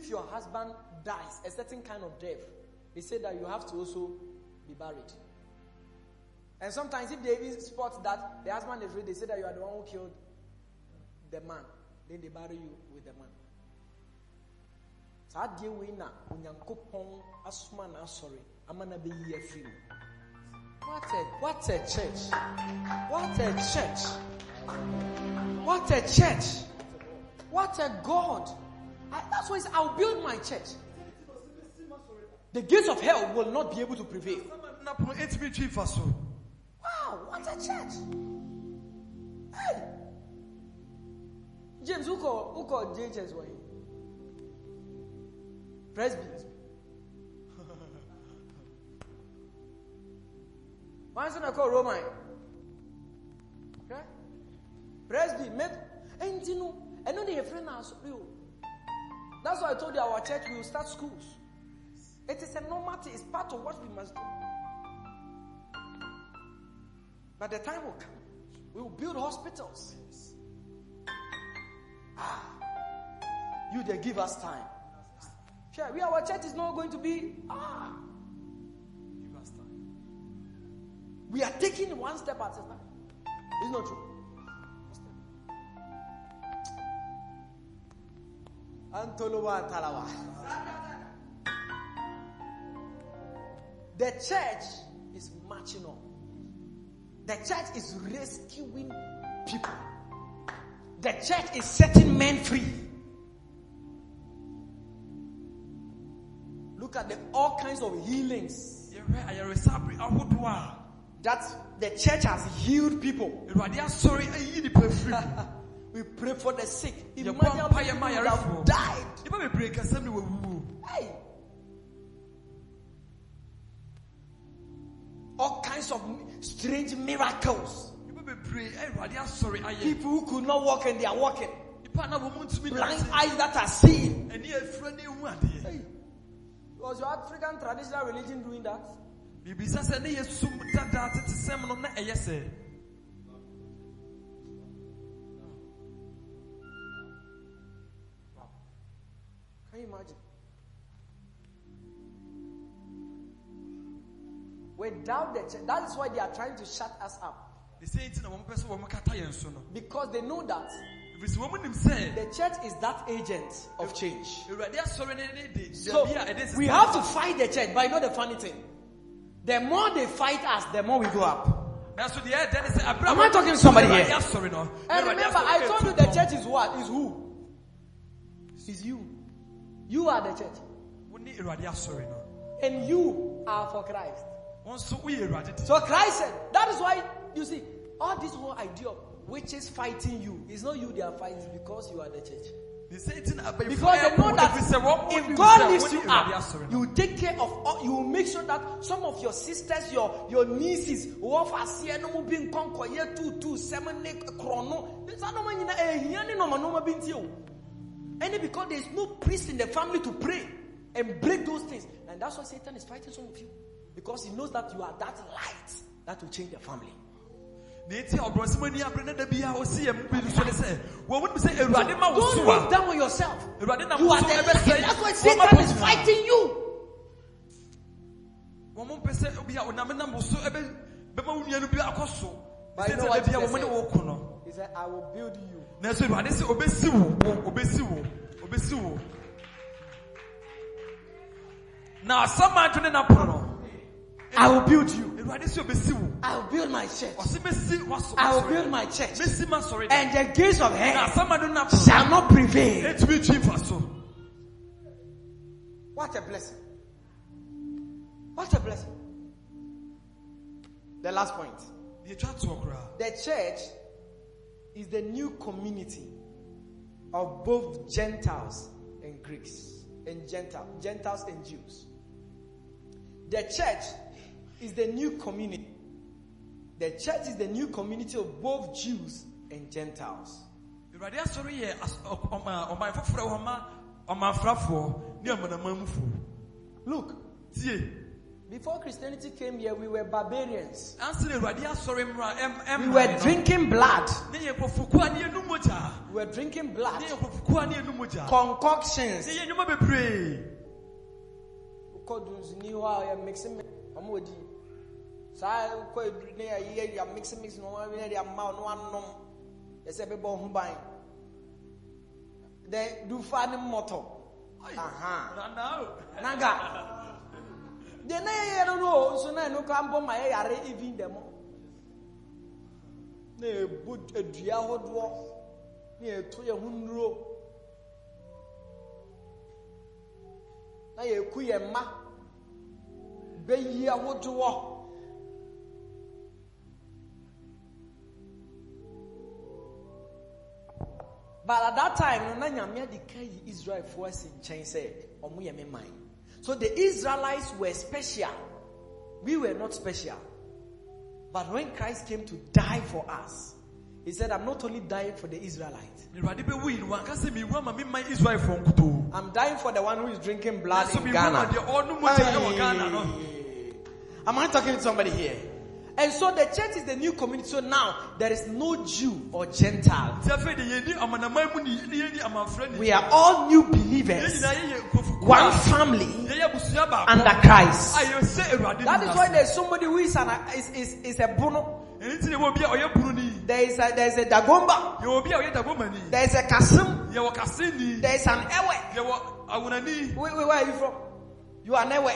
If your husband dies a certain kind of death, they say that you have to also be buried. And sometimes, if they even spot that the husband is dead, they say that you are the one who killed the man. Then they bury you with the man. na what a what a church what a church what a church what a god I, that's why i'll build my church. The gates of hell will not be able to prevail. Wow what a church. Hey. James who [LAUGHS] call who call jhs why presby Why should I call Roman? Okay? Presby, met and you know, I know they have friend now. That's why I told you our church will start schools. It is a normal thing, it's part of what we must do. But the time will come. We will build hospitals. Ah, you they give us time. Sure, we our church is not going to be ah. Give us time. We are taking one step at a time. It's not true. Antolowa and Talawa. The church is marching on. The church is rescuing people. The church is setting men free. Look at the all kinds of healings Yɛhwɛ ayaresabere ahodoɔ a that the church has healed people. [LAUGHS] Awurade asɔre ayi nipa firi mu. We pray for the sick. Imagine how many mpaeɛ people ma would have died. Nnipa bebree kasa ne. Hey. All kinds of strange miracles. Nnipa bebree a Awurade asɔre ayɛ. People who could not walk and they are walking. Nnipa a na Blind eyes that are seeing. Ani afura ne ehu adeɛ. Hey. Was your African traditional religion doing that? You imagine? Without the church, that is why they are trying to shut us up. Ne sɛ nti na wɔn pɛ sɛ wɔn kata yɛn so no. Because they know that Efisɛ wɔn nim sɛ the church is that agent of change. Awurade asɔre ne ne de So dabi a ɛde we have to fight the church. But you know the funny thing? The more they fight us, the more we go up. Nanso deɛ ɛyɛ dɛ ne sɛ abira Am I talking to somebody here? And remember, I told you the church is what? Is who? Is you. You are the church. Wɔn ne Awurade asɔre no. And you are for Christ. Wɔn nso woyɛ Awurade de. So Christ said, that is why you see, all this whole idea of witches fighting you, it's not you they are fighting because you are the church. Ne sɛ nti na abayifo Because they know that if God lifts you up, you will take care of all, you will make sure that some of your sisters, your your nieces, And it because there is no priest in the family to pray and break those things. And that's why Satan is fighting some of you. Because he knows that you are that light that will change the family. Ne nti ɔbrɔnsɛm ani abere ne da bi a osi yɛ mu bi so ne sɛ wɔn nim sɛ Awurade ma wo Don't look down on yourself. You are the light. That's why Satan is fighting you. wɔn mo mpɛ sɛ obi a ɔnam nam wo so ɛbɛ bɛma wo nua no bi akɔ so. But you know what da bi a Jesus wɔn ne said? wo ko no. He said, I will build you. Nanso Awurade sɛ obesi wo wo obesi wo obesi wo. Na asɛm a adwene na pono no. I will build you. I will build my church. I will build my church. And the gates of Na hell na shall not prevail. So. What a blessing. What a blessing. The last point. The church is the new community of both Gentiles and Greeks. And Gentile, Gentiles and Jews. The church is the new community. The church is the new community of both Jews and Gentiles. Awurade asɔre yɛ as- ɔ- ɔma ɔman foforɔ wɔ ma ɔmanfrafoɔ ne amanamanmufoɔ. Look. Before Christianity came here, we were barbarians. Anse na Awurade asɔre mmra ɛm ɛm We were drinking blood. Ne yɛ nkurɔfokuo a ne yɛ nu mogya. We were drinking blood. yɛ nkurɔfokuo a ne yɛ nu mogya. Concoctions. Ne yɛ nnwuma bebree. wokɔ dunsini hɔ a yɛ mixe mi ɔmo odi saa wokɔ eduru ne na ama anom yɛsɛ ɔho ban dufa mmɔtɔ aha naga deɛ na yɛ yɛ no no nso na ɛno kora mbɔ ma yɛ yare even dɛm na yɛbɔ adua ahodoɔ na yɛto yɛn ho nnuro na yɛku yɛn mma bɛyi ahodoɔ but at that time no na nyame ade ka yi israelfoɔ asi nkyɛn sɛ ɔmo yɛ me man so the israelites were special we were not special but when christ came to die for us he said i'm not only dying for the israelites Awurade bɛwu yi no wanka sɛ mewu ama me man Israelfoɔ nkutoo. i'm dying for the one who is drinking blood in ghana ama deɛ ɔnom mogya ɛwɔ Ghana no. Hey. am i talking to somebody here And so the church is the new community. So now there is no Jew or Gentile. nti afei de yɛni amanaman mu ni ne yɛni amanfrɛ ni We are all new believers, nyinaa yɛyɛ nkurɔfo one family yɛyɛ abusua baako under Christ. a yɛsɛ awurade That is why there's somebody who is an is, is, is a bono. ɛno nti na yɛwɔ obi a ɔyɛ bunu ni There is a there is a dagomba. yɛwɔ obi a ɔyɛ dagomani There is a kasim. There is an ewe. yɛwɔ awonani Wait, wait, where are you from? You are newe.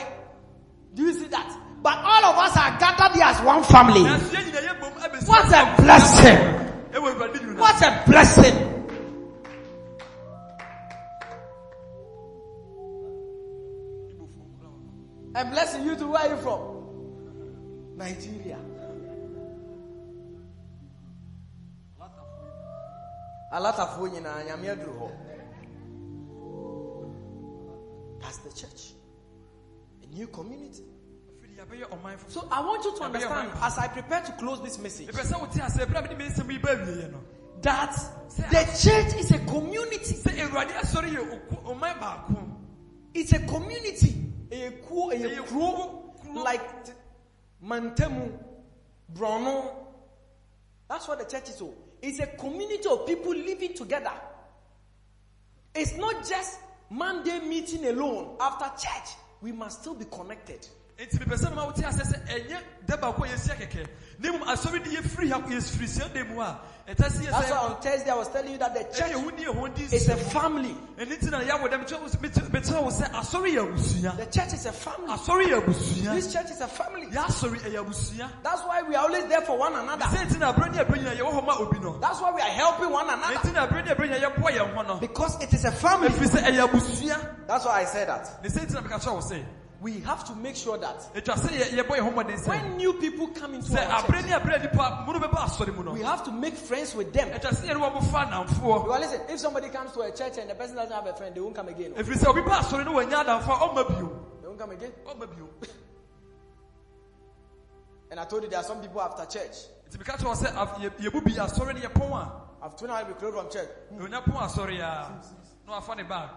Do you see that? But all of us are gathered here as one family. nanso yɛn nyinaa yɛ bom abɛsi What a blessing! What a blessing! I'm blessing you too. Where are you from? Nigeria. alatafoɔ nyinaa uh, nyame aduru hɔ that's the church a new community so i want you to understand as i prepare to close this message mepɛ sɛ wote ase ɛberɛ a mede me nsɛm yi ba awieɛ no that the church is a community. Sɛ awurade asɔre yɛ ɔku- ɔman baako it's a community. A kuo a Ɛyɛ kuro kuro. like Mantemu, brono. That's what the church is so it's a community of people living together. It's not just monday meeting alone. After church we must still be connected enti mepɛ sɛ mema wote ase sɛ ɛnyɛ da baako a yɛsia kɛkɛ. Na mmom asɔre de yɛfiri ha yɛfiri siada mu a ɛta yɛ that's why on thursday i was telling you that the church is a family. Ɛno nti na yɛawɔ dɛ mekyerɛ wo sɛ asɔre yɛ abusua. The church is a family. Asɔre yɛ abusua. This church is a family. Yɛasɔre ɛyɛ abusua. That's why we are always there for one another. Sɛ nti na aberɛ ne aberɛ nyina yɛwɔ hɔ ma obi no. That's why we are helping one another. Ɛnti na aberɛ ne aberɛ nyina yɛboa yɛn ho no. Because it is a family. Ɛfiri sɛ ɛyɛ abusua. That's why i said that. Ne sɛ nti na meka kyerɛ wo sɛ we have to make sure that ɛtwa sɛ yɛ- yɛbɔ yɛn ho mmɔden sɛ when new people come into our church, ne aberɛ nipa mu no bɛba asɔre mu no we have to make friends with them. ɛtwa sɛ yɛne wɔmofa namfoɔ Well, listen, if somebody comes to a church and the person doesn't have a friend, they won't come again. ɛfiri sɛ obi ba asɔre no wanya adamfo a ɔmma bio They won't come again. [LAUGHS] And I told you there are some people after church. nti meka kyerɛ wɔ sɛ af- yɛ- yɛbu bi asɔre no yɛpɔn a I've told you we close from church. ɔnya pɔn asɔre a na wafa ne bag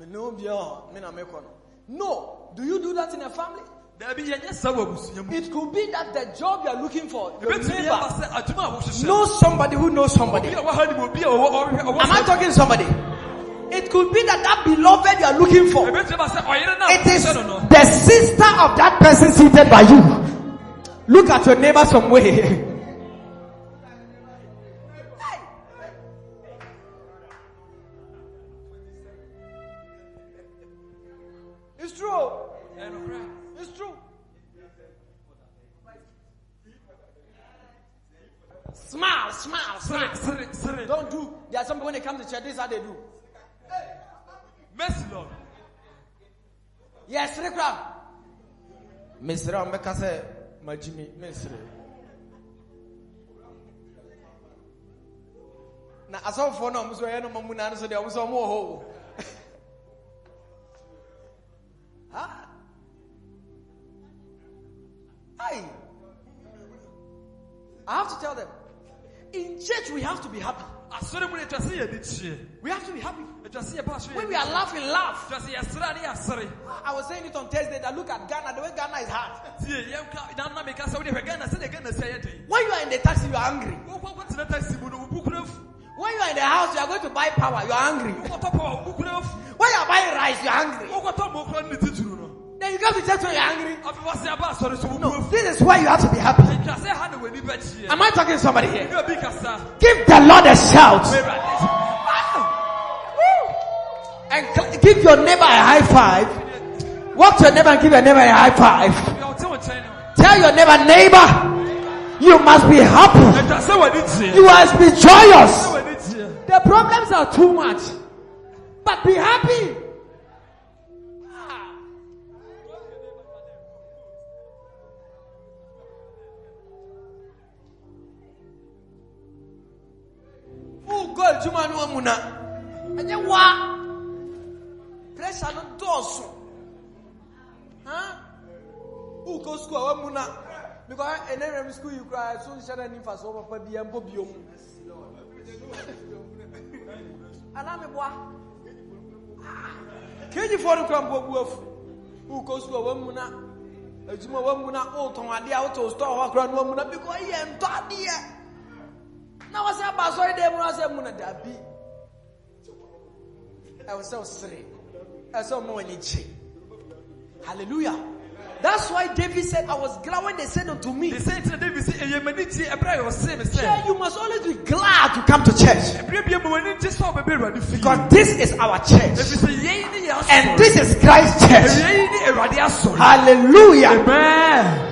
Me no be me na make one. No, do you do that in a family? daabi yɛnyɛ saa wɔ abusua mu It could be that the job you are looking for, your ɛbɛtumi neighbor sɛ adwuma a wohyehyɛ knows somebody who knows somebody. obi a waha nim obi a ɔwɔ ɔhwɛ ɔwɔ Am I talking somebody? It could be that that beloved you are looking for. ɛbɛtumi yɛba sɛ ɔyere no a It is wohyehyɛ no no the sister of that person seated by you. Look at your neighbor some way. [LAUGHS] sere sere sere Don't do. There are some people when they come to church, this is how they do. mercy lord Yes, Rikram. Mr. Omeka say, Majimi, Mr. Na asɔfoɔ no a ɔmo so ɛyɛ no ma mu na no so deɛ ɔmo so ɔmo wɔ hɔ o. to be happy. asɔre mu no ɛtwa sɛ yɛde kyeɛ We have to be happy. ɛtwa sɛ yɛba asɔre When we are laughing, laugh. ɛtwa sɛ yɛsere a ne yɛasere I was saying it on Thursday that look at Ghana, the way Ghana is hard. tie yɛnka na na meka sɛ wode hwɛ ghana sɛdeɛ ghana si ayɛ den When you are in the taxi, you are angry. wokɔ kɔtena taxi mu no wo bu kura afu When you are in the house, you are going to buy power, you are angry. wokɔtɔ pa wo bu kura afu When you are buying rice, you are angry. Wokɔtɔ ma okura no ne titiri you come to church when you are angry. afei wase aba asɔre so wo bu No, this is why you have to be happy. ɛtwa sɛ ha na w'ani bɛkyeɛ Am I talking to somebody here? ne obi kasa Give the Lord a shout. And give your neighbor a high five. Walk to your neighbor and give your neighbor a high five. deɛ ɔte wo nkyɛn no Tell your neighbor, neighbor, you must be happy. ɛtwa sɛ w'ani kyeɛ You must be joyous. The problems are too much. But be happy. Who go juma no amuna? Enye wa. Pressure no dɔɔso. Huh? Who go school amuna? Because enere school you cry so nhyɛ na nifa so papa bi mpo bi omu. Ana me boa. Keji for no krampo bu afu. Who go school amuna? adwuma wɔ mu na wotɔn adeɛ a wotɔ store hɔ akora no wɔ mu na because yɛ ntɔ adeɛ na wɔsɛ aba asɔre dɛ mu na sɛ mu na dabi ɛwɔ sɛ ɔsere ɛwɔ sɛ ɔma w'ani gye hallelujah. That's why david said i was glad when they said unto me. They said ntina david sɛ ɛyɛ m'ani gye ɛberɛ a yɛɔsee yeah, you must always be glad to come to church. Ɛberɛ bia ma w'ani gye sɛ wobɛbɛ awurade fie because this is our church. Ɛfiri sɛ yɛi ne yɛ and this is christ's church. Yɛi ne awurade asɔre hallelujah. Amen